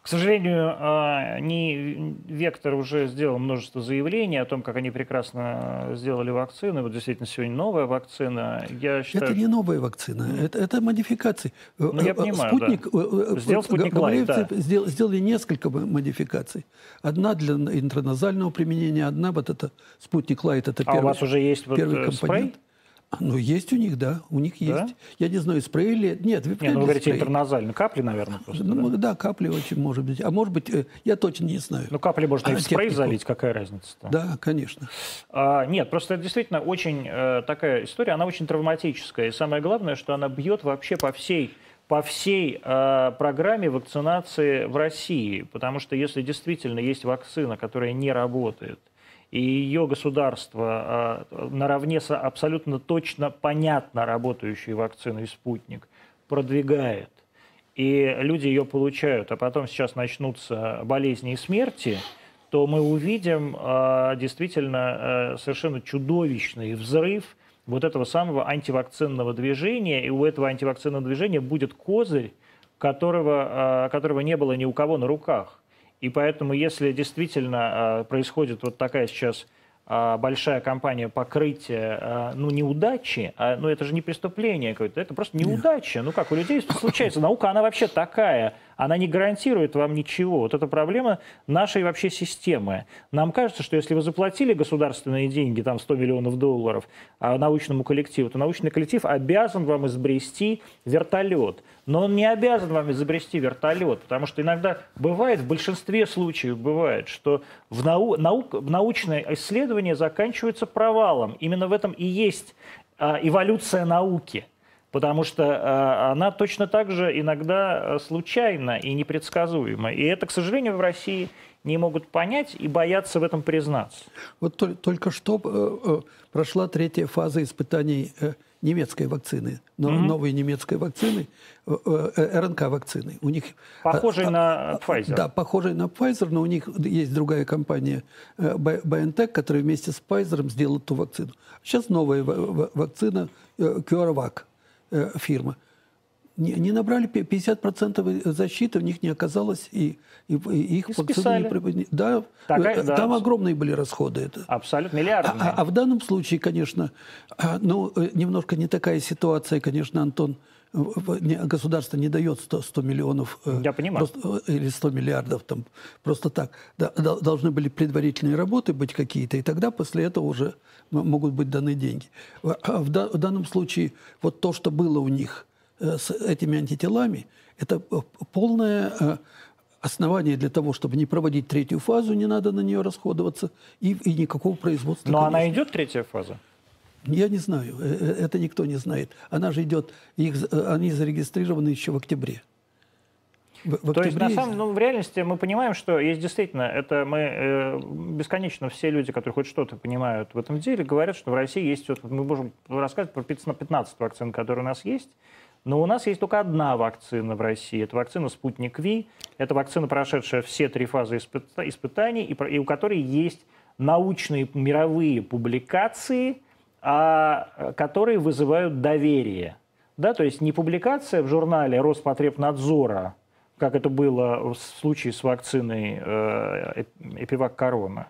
Speaker 1: К сожалению, а, не Вектор уже сделал множество заявлений о том, как они прекрасно сделали вакцины. Вот действительно сегодня новая вакцина.
Speaker 2: Я считаю, это не новая вакцина, это, это модификации.
Speaker 1: Ну, я понимаю,
Speaker 2: спутник, да. Сделал спутник Лайт, да. сделали несколько модификаций. Одна для интраназального применения, одна вот это спутник Лайт, это
Speaker 1: а первый, у вас уже есть первый вот
Speaker 2: э, компонент. Спрей? Ну, есть у них, да, у них есть. Да? Я не знаю, спрей или... Нет,
Speaker 1: вы, Нет, ну, вы говорите спрей. интерназально. Капли, наверное, просто,
Speaker 2: ну, да? да, капли очень может быть. А может быть, э, я точно не знаю.
Speaker 1: Ну, капли можно а, и в спрей технику. залить, какая разница-то?
Speaker 2: Да, конечно.
Speaker 1: А, нет, просто это действительно очень э, такая история, она очень травматическая. И самое главное, что она бьет вообще по всей по всей э, программе вакцинации в России. Потому что если действительно есть вакцина, которая не работает, и ее государство а, наравне с абсолютно точно понятно работающей вакциной «Спутник» продвигает, и люди ее получают, а потом сейчас начнутся болезни и смерти, то мы увидим а, действительно а, совершенно чудовищный взрыв вот этого самого антивакцинного движения, и у этого антивакцинного движения будет козырь, которого, которого не было ни у кого на руках. И поэтому, если действительно а, происходит вот такая сейчас а, большая кампания покрытия, а, ну, неудачи, а, ну, это же не преступление какое-то, это просто неудача. Ну, как у людей случается. Наука, она вообще такая – она не гарантирует вам ничего. Вот это проблема нашей вообще системы. Нам кажется, что если вы заплатили государственные деньги, там 100 миллионов долларов, а, научному коллективу, то научный коллектив обязан вам изобрести вертолет. Но он не обязан вам изобрести вертолет, потому что иногда бывает, в большинстве случаев бывает, что в, нау наук, научное исследование заканчивается провалом. Именно в этом и есть а, эволюция науки – потому что э, она точно так же иногда случайна и непредсказуема. И это, к сожалению, в России не могут понять и боятся в этом признаться.
Speaker 2: Вот только что прошла третья фаза испытаний немецкой вакцины, но mm-hmm. новой немецкой вакцины, РНК-вакцины. У них
Speaker 1: похожей а, на а, Pfizer.
Speaker 2: Да, похожей на Pfizer, но у них есть другая компания BioNTech, которая вместе с Pfizer сделала ту вакцину. Сейчас новая вакцина CureVac фирма не, не набрали 50% защиты, у них не оказалось, и, и, и их
Speaker 1: вакцины
Speaker 2: не да, Такая, да, там огромные были расходы. Это.
Speaker 1: Абсолютно, миллиардные.
Speaker 2: А, а, а в данном случае, конечно, а, ну, э, немножко не такая ситуация, конечно, Антон, государство не дает 100, 100 миллионов
Speaker 1: э, Я понимаю.
Speaker 2: Просто, э, или 100 миллиардов там, просто так. Да, должны были предварительные работы быть какие-то, и тогда после этого уже могут быть даны деньги. А в, в данном случае вот то, что было у них – Э, с этими антителами, это полное основание для того, чтобы не проводить третью фазу, не надо на нее расходоваться, и, и никакого производства.
Speaker 1: Но конечно. она идет, третья фаза?
Speaker 2: Я не знаю, это никто не знает. Она же идет, их, они зарегистрированы еще в октябре.
Speaker 1: В, в То есть, на самом, ну, в реальности мы понимаем, что есть действительно, это мы э, бесконечно все люди, которые хоть что-то понимают в этом деле, говорят, что в России есть, вот, мы можем рассказывать про 15 вакцин, которые у нас есть, но у нас есть только одна вакцина в России. Это вакцина «Спутник Ви». Это вакцина, прошедшая все три фазы испытаний, и, у которой есть научные мировые публикации, а, которые вызывают доверие. Да, то есть не публикация в журнале Роспотребнадзора, как это было в случае с вакциной э, Эпивак Корона,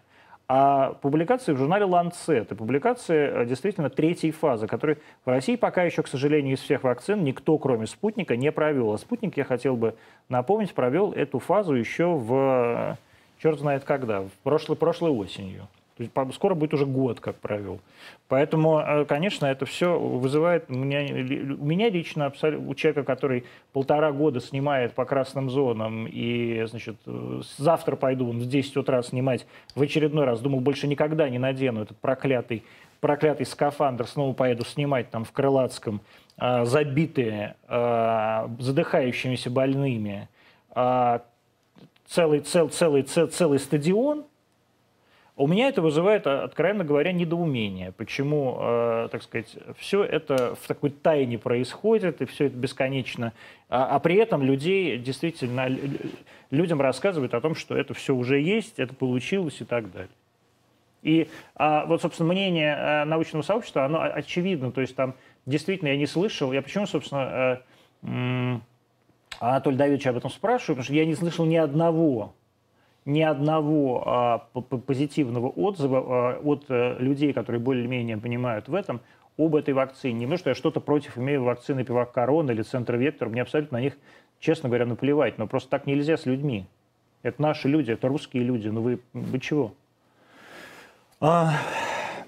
Speaker 1: а публикации в журнале Lancet, и публикации э, действительно третьей фазы, которые в России пока еще, к сожалению, из всех вакцин никто, кроме спутника, не провел. А спутник, я хотел бы напомнить, провел эту фазу еще в э, черт знает когда, в прошлой, прошлой осенью. То есть скоро будет уже год, как провел. Поэтому, э, конечно, это все вызывает у меня, у меня лично, у человека, который полтора года снимает по красным зонам, и, значит, э, завтра пойду в 10 утра снимать в очередной раз, думал, больше никогда не надену этот проклятый, проклятый скафандр, снова поеду снимать там в Крылатском, а, забитые, а, задыхающимися больными, а, целый, цел, целый, цел, целый стадион – у меня это вызывает, а, откровенно говоря, недоумение. Почему, э, так сказать, все это в такой тайне происходит, и все это бесконечно. А, а при этом людей действительно, людям рассказывают о том, что это все уже есть, это получилось и так далее. И а, вот, собственно, мнение э, научного сообщества, оно очевидно. То есть там действительно я не слышал. Я почему, собственно, э, Анатолий Давидович об этом спрашиваю, потому что я не слышал ни одного ни одного а, позитивного отзыва а, от а, людей, которые более-менее понимают в этом, об этой вакцине. Не потому, что я что-то против имею вакцины Пивак Корона или Центр Вектор, мне абсолютно на них, честно говоря, наплевать. Но просто так нельзя с людьми. Это наши люди, это русские люди. Ну вы, вы чего? А,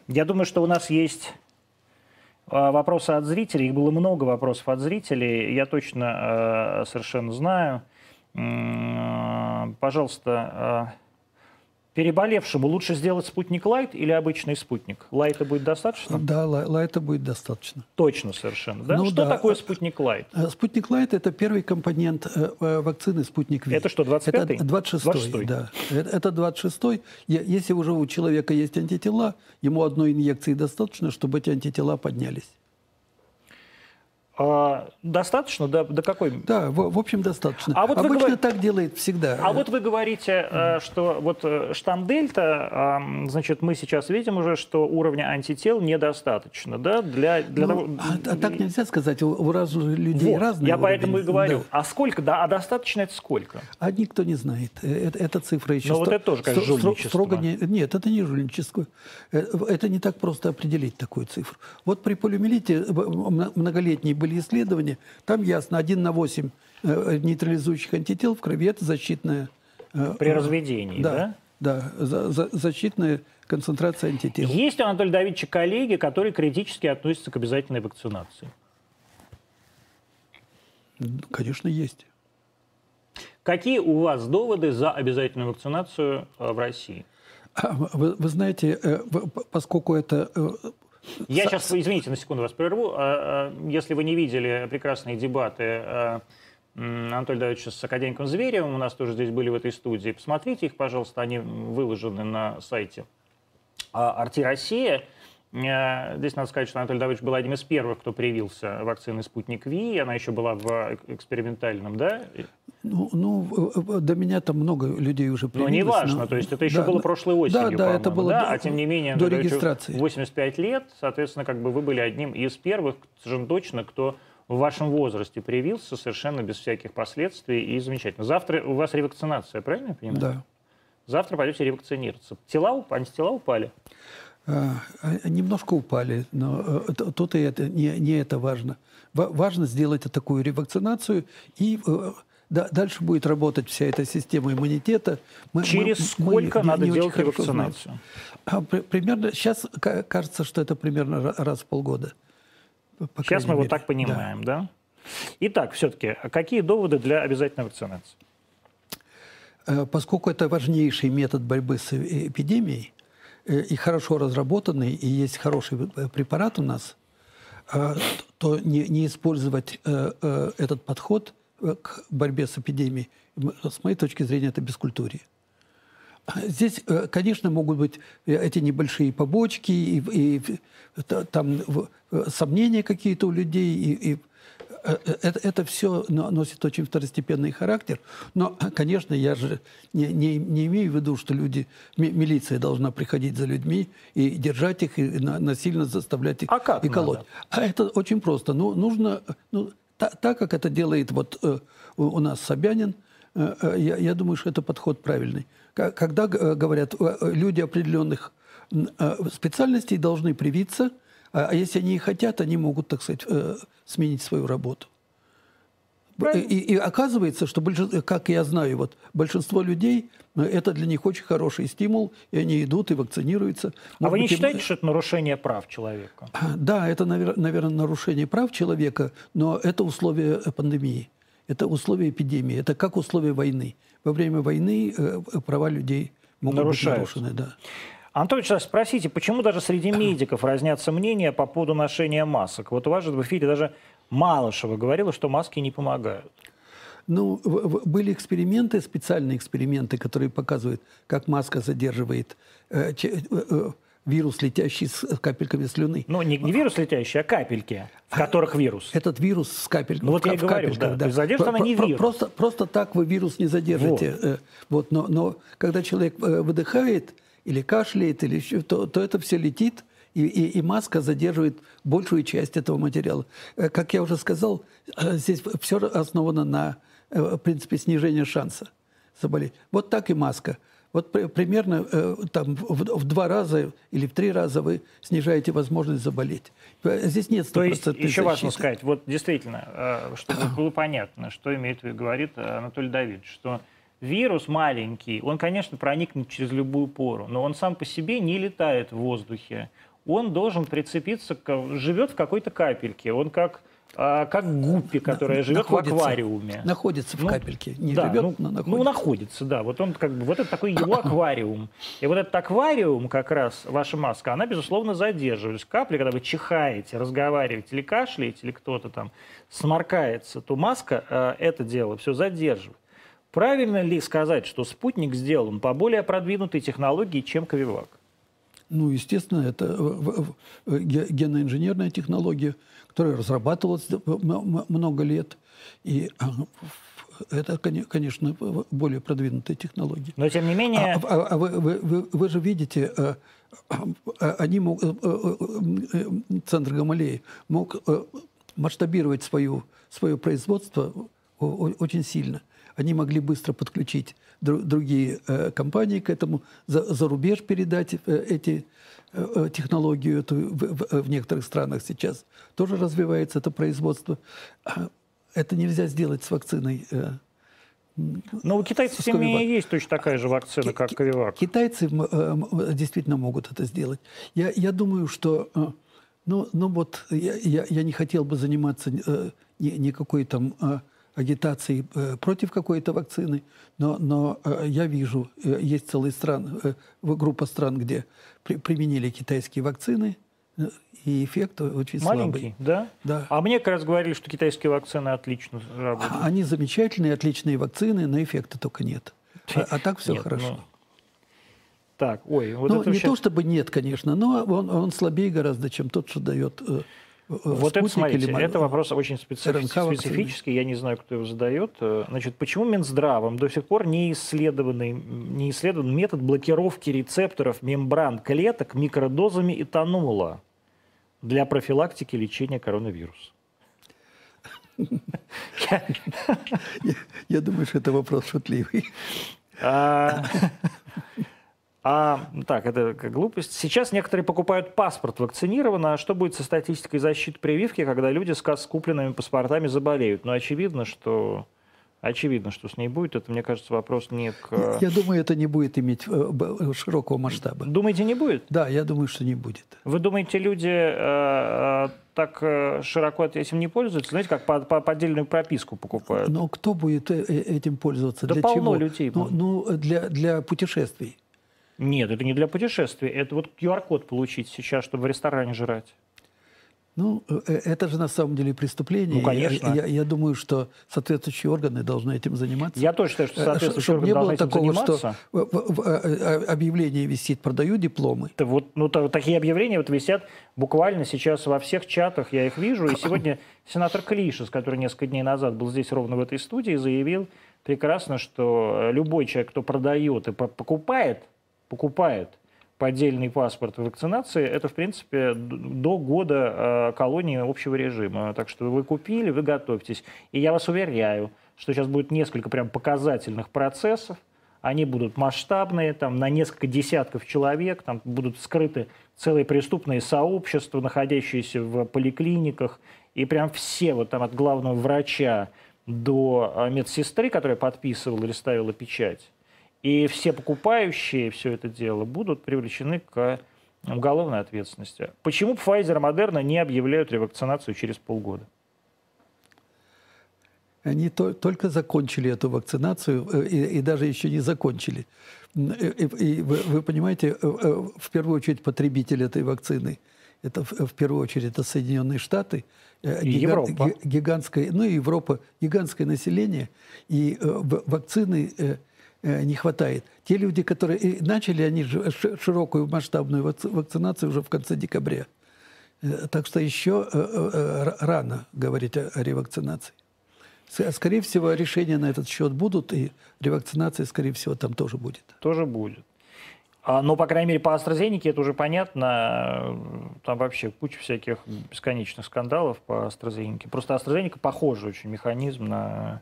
Speaker 1: я думаю, что у нас есть а, вопросы от зрителей. Их было много вопросов от зрителей. Я точно э, совершенно знаю пожалуйста, а, переболевшему лучше сделать спутник Лайт или обычный спутник? Лайта будет достаточно?
Speaker 2: Да, Лайта будет достаточно.
Speaker 1: Точно совершенно, да? Ну, что да. такое спутник Лайт?
Speaker 2: Э, спутник Лайт – это первый компонент э, э, вакцины Спутник V.
Speaker 1: Это что, 25-й?
Speaker 2: Это 26-й, 26 да. Это 26-й. Если уже у человека есть антитела, ему одной инъекции достаточно, чтобы эти антитела поднялись.
Speaker 1: А, достаточно? До, до какой?
Speaker 2: Да, в, в общем, достаточно. А вот Обычно говор... так делает всегда.
Speaker 1: А вот вы говорите, mm. что вот э, штамм Дельта, значит, мы сейчас видим уже, что уровня антител недостаточно, да, для, для
Speaker 2: ну, того... А, а так нельзя сказать, у, у разных людей вот, разные
Speaker 1: Я уровни. поэтому и говорю. Да. А сколько, да, а достаточно это сколько?
Speaker 2: А никто не знает. Э, это, цифра еще...
Speaker 1: Но сто, вот это тоже, сто, жульничество.
Speaker 2: Строго не, нет, это не жульничество. Это не так просто определить такую цифру. Вот при полиомиелите многолетний были были исследования, там ясно, 1 на 8 э, нейтрализующих антител в крови – это защитная...
Speaker 1: Э, При разведении, да?
Speaker 2: Да, да за, за, защитная концентрация антител.
Speaker 1: Есть у Анатолия Давидовича коллеги, которые критически относятся к обязательной вакцинации?
Speaker 2: Конечно, есть.
Speaker 1: Какие у вас доводы за обязательную вакцинацию э, в России?
Speaker 2: А, вы, вы знаете, поскольку это
Speaker 1: Я сейчас, извините, на секунду вас прерву. А, а, если вы не видели прекрасные дебаты а, Анатолия Давидовича с академиком Зверевым, у нас тоже здесь были в этой студии, посмотрите их, пожалуйста, они выложены на сайте Арти Россия. Здесь надо сказать, что Анатолий Давыдович был одним из первых, кто привился вакциной «Спутник Ви». Она еще была в экспериментальном, да?
Speaker 2: Ну, ну до меня там много людей уже
Speaker 1: привилось. Ну, не важно, но... то есть это еще да, было прошлой осенью,
Speaker 2: Да, да, это было
Speaker 1: да?
Speaker 2: до,
Speaker 1: а тем не менее,
Speaker 2: до регистрации.
Speaker 1: 85 лет, соответственно, как бы вы были одним из первых, совершенно точно, кто в вашем возрасте привился совершенно без всяких последствий и замечательно. Завтра у вас ревакцинация, правильно я понимаю?
Speaker 2: Да.
Speaker 1: Завтра пойдете ревакцинироваться. Тела, антитела упали?
Speaker 2: А, а, немножко упали, но э, тут и это, не, не это важно. Важно сделать такую ревакцинацию, и э, да, дальше будет работать вся эта система иммунитета.
Speaker 1: Мы, Через мы, сколько мы надо не делать ревакцинацию?
Speaker 2: А, примерно, сейчас кажется, что это примерно раз в полгода.
Speaker 1: Сейчас мы мере. вот так понимаем, да? да? Итак, все-таки, какие доводы для обязательной вакцинации?
Speaker 2: Э, поскольку это важнейший метод борьбы с эпидемией, Э, и хорошо разработанный, и есть хороший э, препарат у нас, э, то не, не использовать этот подход к борьбе с эпидемией, с моей точки зрения, это бескультурие. Здесь, конечно, могут быть эти небольшие побочки, и, и там сомнения какие-то у людей, и, и Э, э, это, это все носит очень второстепенный характер. Но, конечно, я же не, не, не имею в виду, что люди, милиция должна приходить за людьми и держать их, и насильно заставлять их
Speaker 1: а как
Speaker 2: и колоть.
Speaker 1: Надо?
Speaker 2: А это очень просто. Ну, нужно, ну, та, так как это делает вот э, у нас Собянин, я, я думаю, что это подход правильный. Когда говорят, люди определенных специальностей должны привиться – а, а если они и хотят, они могут, так сказать, э, сменить свою работу. И, и оказывается, что, большинство, как я знаю, вот большинство людей, э, это для них очень хороший стимул, и они идут и вакцинируются.
Speaker 1: Может а вы не быть, считаете, им... что это нарушение прав человека?
Speaker 2: Да, это, наверное, нарушение прав человека, но это условия пандемии, это условия эпидемии, это как условия войны. Во время войны э, права людей могут Нарушаются. быть нарушены. Да.
Speaker 1: Антон Вячеславович, спросите, почему даже среди медиков разнятся мнения по поводу ношения масок? Вот у вас же в эфире даже Малышева говорила, что маски не помогают.
Speaker 2: Ну, были эксперименты, специальные эксперименты, которые показывают, как маска задерживает э, э, э, вирус, летящий с капельками слюны.
Speaker 1: Ну, не, не вирус летящий, а капельки, в которых вирус.
Speaker 2: Этот вирус с капельками.
Speaker 1: Ну, вот я и говорю, да. да. Задержит она не вирус.
Speaker 2: Просто, просто так вы вирус не задержите. Вот. Э, вот, но, но когда человек э, выдыхает, или кашляет, или еще, то, то это все летит, и, и, и маска задерживает большую часть этого материала. Э, как я уже сказал, э, здесь все основано на э, принципе снижения шанса заболеть. Вот так и маска. Вот примерно там, в, в два раза или в три раза вы снижаете возможность заболеть. Здесь нет
Speaker 1: То есть, еще защиты. важно сказать, вот действительно, чтобы было понятно, что имеет, говорит Анатолий Давидович, что Вирус маленький, он, конечно, проникнет через любую пору, но он сам по себе не летает в воздухе. Он должен прицепиться, к, живет в какой-то капельке. Он как а, как гуппи, которая живет находится, в аквариуме.
Speaker 2: Находится в ну, капельке, не
Speaker 1: да,
Speaker 2: живет,
Speaker 1: ну,
Speaker 2: но находится.
Speaker 1: Ну, находится, да. Вот он как бы, вот это такой его аквариум. И вот этот аквариум, как раз, ваша маска, она, безусловно, задерживает. Капли, когда вы чихаете, разговариваете или кашляете, или кто-то там сморкается, то маска э, это дело все задерживает. Правильно ли сказать, что спутник сделан по более продвинутой технологии, чем Ковивак?
Speaker 2: Ну, естественно, это э, э, геноинженерная технология, которая разрабатывалась много лет. И э, это, конечно, более продвинутая технология.
Speaker 1: Но тем не менее...
Speaker 2: А, а, а вы, вы, вы же видите, они мог, Центр Гамалеи мог масштабировать свою, свое производство очень сильно они могли быстро подключить другие э, компании к этому, за, за рубеж передать э, эти э, технологию эту в, в, в некоторых странах сейчас. Тоже развивается это производство. А это нельзя сделать с вакциной. Э,
Speaker 1: но у китайцев тем не есть точно такая же вакцина, как Ковивак.
Speaker 2: Китайцы действительно могут это сделать. Я, я думаю, что... Ну, ну вот я, я, я не хотел бы заниматься э, никакой там... Э, агитации э, против какой-то вакцины, но, но э, я вижу, э, есть целые страны, группа стран, где применили китайские вакцины, И эффект очень
Speaker 1: Маленький,
Speaker 2: слабый.
Speaker 1: да?
Speaker 2: Да.
Speaker 1: А мне как раз говорили, что китайские вакцины отлично работают.
Speaker 2: Они замечательные, отличные вакцины, но эффекта только нет. А, а так все
Speaker 1: Нет,
Speaker 2: хорошо.
Speaker 1: ну, Так, ой, вот
Speaker 2: ну,
Speaker 1: это
Speaker 2: не
Speaker 1: вообще-
Speaker 2: то чтобы нет, конечно, но он, он слабее гораздо, чем тот, что дает э, э,
Speaker 1: Вот это,
Speaker 2: спутник
Speaker 1: смотрите,
Speaker 2: или
Speaker 1: это вопрос очень специфи-
Speaker 2: РНК вакцины.
Speaker 1: специфический, я не знаю, кто его задает. Э, Значит, почему Минздравом до сих пор не исследованный, не исследован метод блокировки рецепторов мембран клеток микродозами этанола для профилактики лечения коронавируса? Я-
Speaker 2: думаю, что это вопрос шутливый.
Speaker 1: А, а, так, это как глупость. Сейчас некоторые покупают паспорт вакцинированно. А что будет со статистикой защиты прививки, когда люди с купленными паспортами заболеют? Ну, очевидно, что... Очевидно, что с ней будет. Это, мне кажется, вопрос не к...
Speaker 2: Я думаю, это не будет иметь э, широкого масштаба.
Speaker 1: Думаете, не будет?
Speaker 2: Да, я думаю, что не будет.
Speaker 1: Вы думаете, люди э, э, так э, широко этим не пользуются? Знаете, как по, по- поддельную прописку покупают?
Speaker 2: Но кто будет э, э, этим пользоваться?
Speaker 1: Да
Speaker 2: для
Speaker 1: полно
Speaker 2: чего?
Speaker 1: людей,
Speaker 2: Ну, ну, для, для путешествий.
Speaker 1: Нет, это не для путешествий. Это вот QR-код получить сейчас, чтобы в ресторане жрать.
Speaker 2: Ну, э, это же на самом деле преступление.
Speaker 1: Ну, конечно.
Speaker 2: Я, я- я думаю, что соответствующие органы должны этим заниматься.
Speaker 1: Я тоже считаю, что
Speaker 2: Э,
Speaker 1: соответствующие
Speaker 2: Чтобы не
Speaker 1: органы
Speaker 2: было
Speaker 1: должны этим
Speaker 2: такого,
Speaker 1: заниматься.
Speaker 2: что э, объявление висит, продаю дипломы.
Speaker 1: Это вот, ну, то- такие объявления вот висят буквально сейчас во всех чатах, я их вижу. И сегодня сенатор Клишес, который несколько дней назад был здесь ровно в этой студии, заявил прекрасно, что любой человек, кто продает и по- покупает, покупает поддельный паспорт вакцинации, это, в принципе, до года э, колонии общего режима. Так что вы купили, вы готовьтесь. И я вас уверяю, что сейчас будет несколько прям показательных процессов, они будут масштабные, там, на несколько десятков человек, там будут скрыты целые преступные сообщества, находящиеся в поликлиниках, и прям все, вот там от главного врача до а, медсестры, которая подписывала или ставила печать, и все покупающие все это дело будут привлечены к уголовной ответственности. Почему Pfizer и Moderna не объявляют ревакцинацию через полгода?
Speaker 2: Они то- только закончили эту вакцинацию э, и, и даже еще не закончили. М, И, и- вы, вы понимаете, э, э, в первую очередь потребитель этой вакцины, это в, первую очередь это Соединенные Штаты, э,
Speaker 1: И Европа.
Speaker 2: ги- гигантское, ну и Европа, гигантское население, и э, вакцины э, э, не хватает. Те люди, которые и начали они широкую масштабную вакци- вакцинацию уже в конце декабря. Э, Так что еще э, э, рано говорить о, ревакцинации. С- Скорее всего, решения на этот счет будут, и ревакцинация, скорее всего, там тоже будет.
Speaker 1: Тоже будет. А, Но, по крайней мере, по AstraZeneca это уже понятно. Там вообще куча всяких бесконечных скандалов по AstraZeneca. Просто AstraZeneca похожий очень механизм на,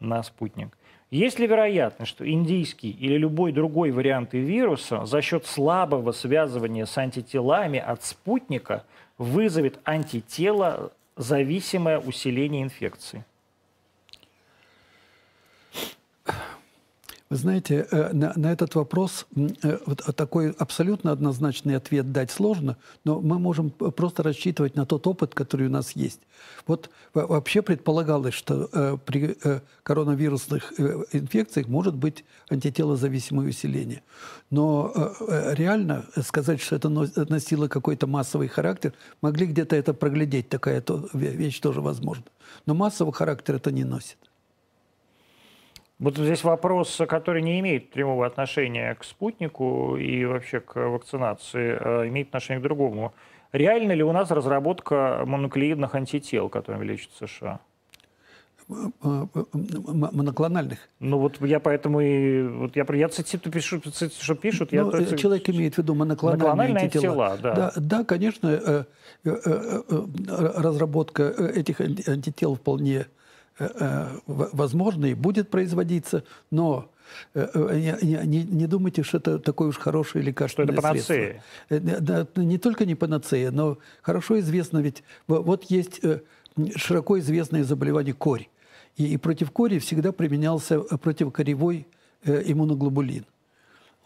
Speaker 1: на спутник. Есть ли вероятность, что индийский или любой другой вариант вируса за счет слабого связывания с антителами от спутника вызовет антитело, зависимое усиление инфекции?
Speaker 2: Вы знаете, э, на, на этот вопрос э, вот такой абсолютно однозначный ответ дать сложно, но мы можем просто рассчитывать на тот опыт, который у нас есть. Вот во- вообще предполагалось, что э, при э, коронавирусных э, инфекциях может быть антителозависимое усиление. Но э, э, реально сказать, что это нос- носило какой-то массовый характер, могли где-то это проглядеть, такая вещь тоже возможна. Но массовый характер это не носит.
Speaker 1: Вот здесь вопрос, который не имеет прямого отношения к спутнику и вообще к вакцинации, а имеет отношение к другому. Реально ли у нас разработка монуклеидных антител, которыми лечат США?
Speaker 2: Моноклональных.
Speaker 1: Ну вот я поэтому и... Вот я, я цитирую, пишу, цит- что пишут, я...
Speaker 2: Ну,
Speaker 1: то-
Speaker 2: э, человек имеет в виду моноклональные,
Speaker 1: Моноклональные
Speaker 2: антитела.
Speaker 1: антитела, да.
Speaker 2: да. Да, конечно, э, э, разработка этих анти- антител вполне э, э, в- возможна и будет производиться, но э, э, не, не- не думайте, что это такое уж хорошее лекарственное
Speaker 1: Что это
Speaker 2: средство.
Speaker 1: панацея.
Speaker 2: Да, да, Не только не панацея, но хорошо известно, ведь во- вот есть широко известное заболевание корь. И, и против кори всегда применялся противокоревой иммуноглобулин.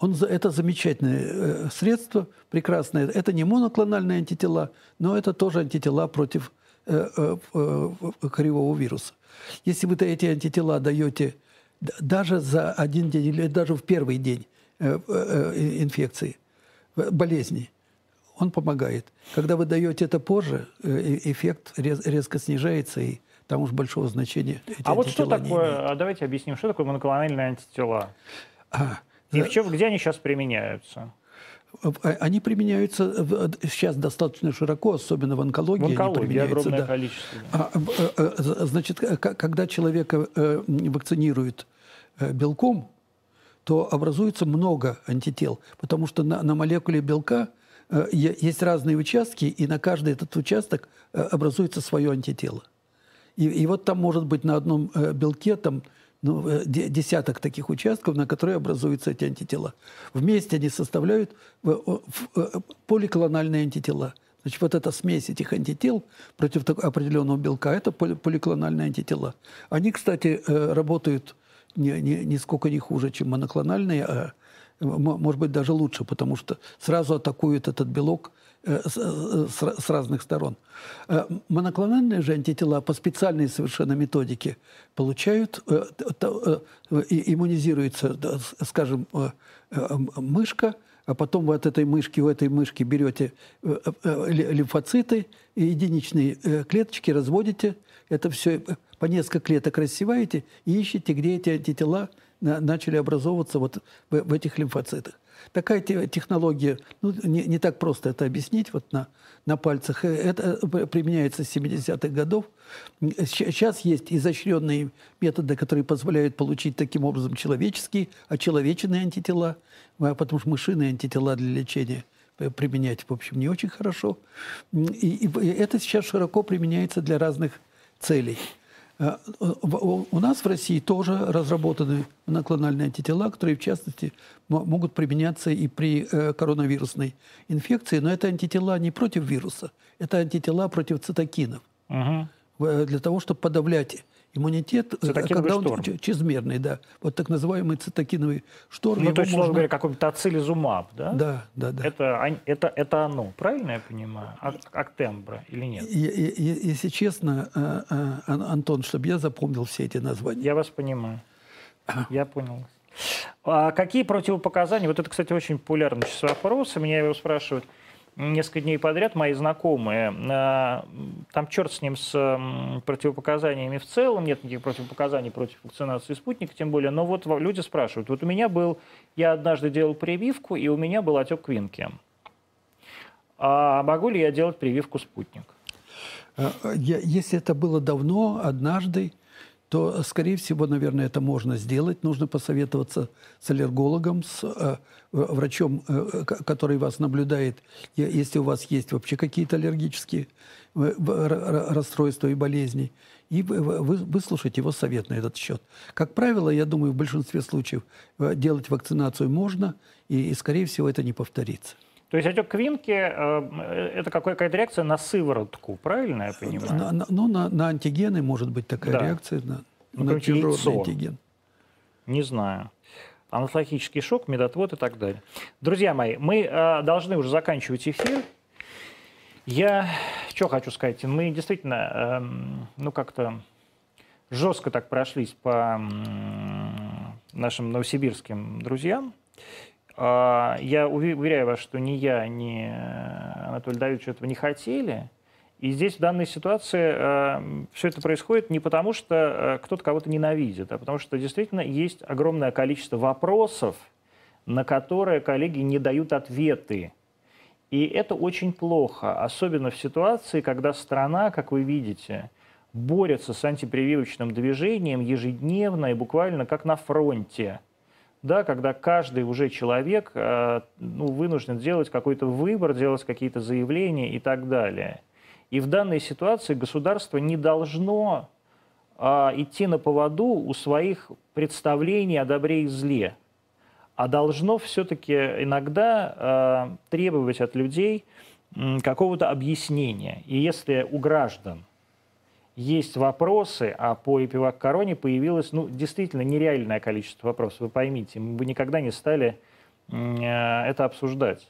Speaker 2: Он, это замечательное средство, прекрасное. Это не моноклональные антитела, но это тоже антитела против коревого вируса. Если вы эти антитела даете даже за один день или даже в первый день э, э, э, инфекции, болезни, он помогает. Когда вы даете это позже, эффект резко снижается, и там уж большого значения
Speaker 1: эти А вот что такое, а давайте объясним, что такое моноклональные антитела? А, и в чем, где они сейчас применяются?
Speaker 2: А, они применяются сейчас достаточно широко, особенно в онкологии. В
Speaker 1: онкологии огромное да. количество. Да.
Speaker 2: Значит, когда человека вакцинируют белком, то образуется много антител, потому что на, на молекуле белка э, есть разные участки, и на каждый этот участок э, образуется свое антитело. И, и вот там может быть на одном э, белке там, ну, э, десяток таких участков, на которые образуются эти антитела. Вместе они составляют э, э, поликлональные антитела. Значит, вот эта смесь этих антител против определенного белка – это поликлональные антитела. Они, кстати, работают не, не, нисколько не хуже, чем моноклональные, а может быть даже лучше, потому что сразу атакуют этот белок с, э, с, разных сторон. Э, моноклональные же антитела по специальной совершенно методике получают, иммунизируется, скажем, мышка, а потом вы от этой мышки, у этой мышки берете лимфоциты, единичные клеточки разводите, это все по несколько клеток рассеваете и ищете, где эти антитела начали образовываться вот в этих лимфоцитах. Такая технология, ну, не, не так просто это объяснить вот на, на пальцах. Э, это э, применяется с 70-х годов. Сейчас есть изощренные методы, которые позволяют получить таким образом человеческие, очеловеченные антитела, а потому что мышиные антитела для лечения применять, в общем, не очень хорошо. И, и это сейчас широко применяется для разных целей. Э, у нас в России тоже разработаны моноклональные антитела, которые, в частности, могут применяться и при э, коронавирусной инфекции. Но это антитела не против вируса, это антитела против цитокинов. Угу. Для того, чтобы подавлять иммунитет, э, когда он шторм. чрезмерный, да. Вот так называемый цитокиновый шторм.
Speaker 1: Ну, то есть, можно... говоря, какой-то тацилизумаб, да?
Speaker 2: Да, да, да.
Speaker 1: Это, это, это оно, правильно я понимаю? Актембра или нет? И,
Speaker 2: и, если честно, э, э, Антон, чтобы я запомнил все эти названия.
Speaker 1: Я вас понимаю. Я понял. А какие противопоказания? Вот это, кстати, очень популярный сейчас вопрос. Меня его спрашивают несколько дней подряд мои знакомые, а, там черт с ним, с противопоказаниями в целом, нет никаких противопоказаний против вакцинации спутника, тем более, но вот люди спрашивают, вот у меня был, я однажды делал прививку, и у меня был отек квинки. А могу ли я делать прививку спутник?
Speaker 2: А, если это было давно, однажды, то, скорее всего, наверное, это можно сделать. Нужно посоветоваться с аллергологом, с э, врачом, э, который вас наблюдает, если у вас есть вообще какие-то аллергические э, расстройства и болезни, и вы, выслушать его совет на этот счет. Как правило, я думаю, в большинстве случаев э, делать вакцинацию можно, и, и скорее всего, это не повторится.
Speaker 1: То есть отек квинки э, – это какая-то реакция на сыворотку, правильно я понимаю?
Speaker 2: На, на, ну, на, на антигены может быть такая да. реакция, на, ну, на чужеродный антиген.
Speaker 1: Не знаю. Анафилактический шок, медотвод и так далее. Друзья мои, мы э, должны уже заканчивать эфир. Я что хочу сказать? Мы действительно, э, ну как-то жестко так прошлись по э, нашим новосибирским друзьям. А, я уверяю вас, что ни я, ни Анатолий Давидович этого не хотели. И здесь в данной ситуации э, все это происходит не потому, что э, кто-то кого-то ненавидит, а потому что действительно есть огромное количество вопросов, на которые коллеги не дают ответы. И это очень плохо, особенно в ситуации, когда страна, как вы видите, борется с антипрививочным движением ежедневно и буквально как на фронте – да, когда каждый уже человек э, ну, вынужден делать какой-то выбор, делать какие-то заявления и так далее. И в данной ситуации государство не должно а, идти на поводу у своих представлений о добре и зле, а должно все-таки иногда а, требовать от людей какого-то объяснения. И если у граждан есть вопросы, а по эпивак короне появилось ну, действительно нереальное количество вопросов. Вы поймите, мы бы никогда не стали э, это обсуждать.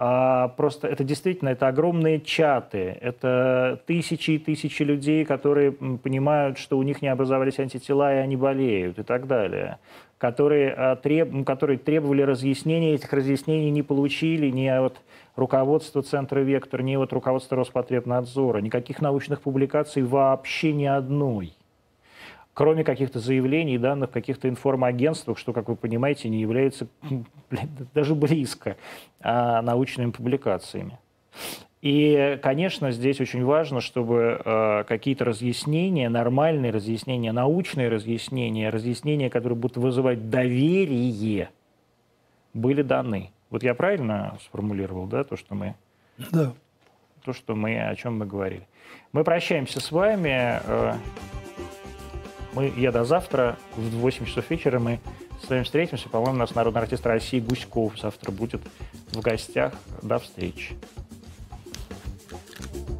Speaker 1: А просто это действительно это огромные чаты, это тысячи и тысячи людей, которые понимают, что у них не образовались антитела и они болеют и так далее, которые, а, треб, которые требовали разъяснений, этих разъяснений не получили ни от руководства Центра «Вектор», ни от руководства Роспотребнадзора, никаких научных публикаций вообще ни одной кроме каких-то заявлений и данных каких-то информагентствах, что, как вы понимаете, не является даже близко а, научными публикациями. И, конечно, здесь очень важно, чтобы э, какие-то разъяснения, нормальные разъяснения, научные разъяснения, разъяснения, которые будут вызывать доверие, были даны. Вот я правильно сформулировал, да, то, что мы...
Speaker 2: Да.
Speaker 1: То, что мы, о чем мы говорили. Мы прощаемся с вами. Э, мы, я до завтра в 8 часов вечера мы с вами встретимся. По-моему, у нас народный артист России Гуськов завтра будет в гостях. До встречи. Thank you.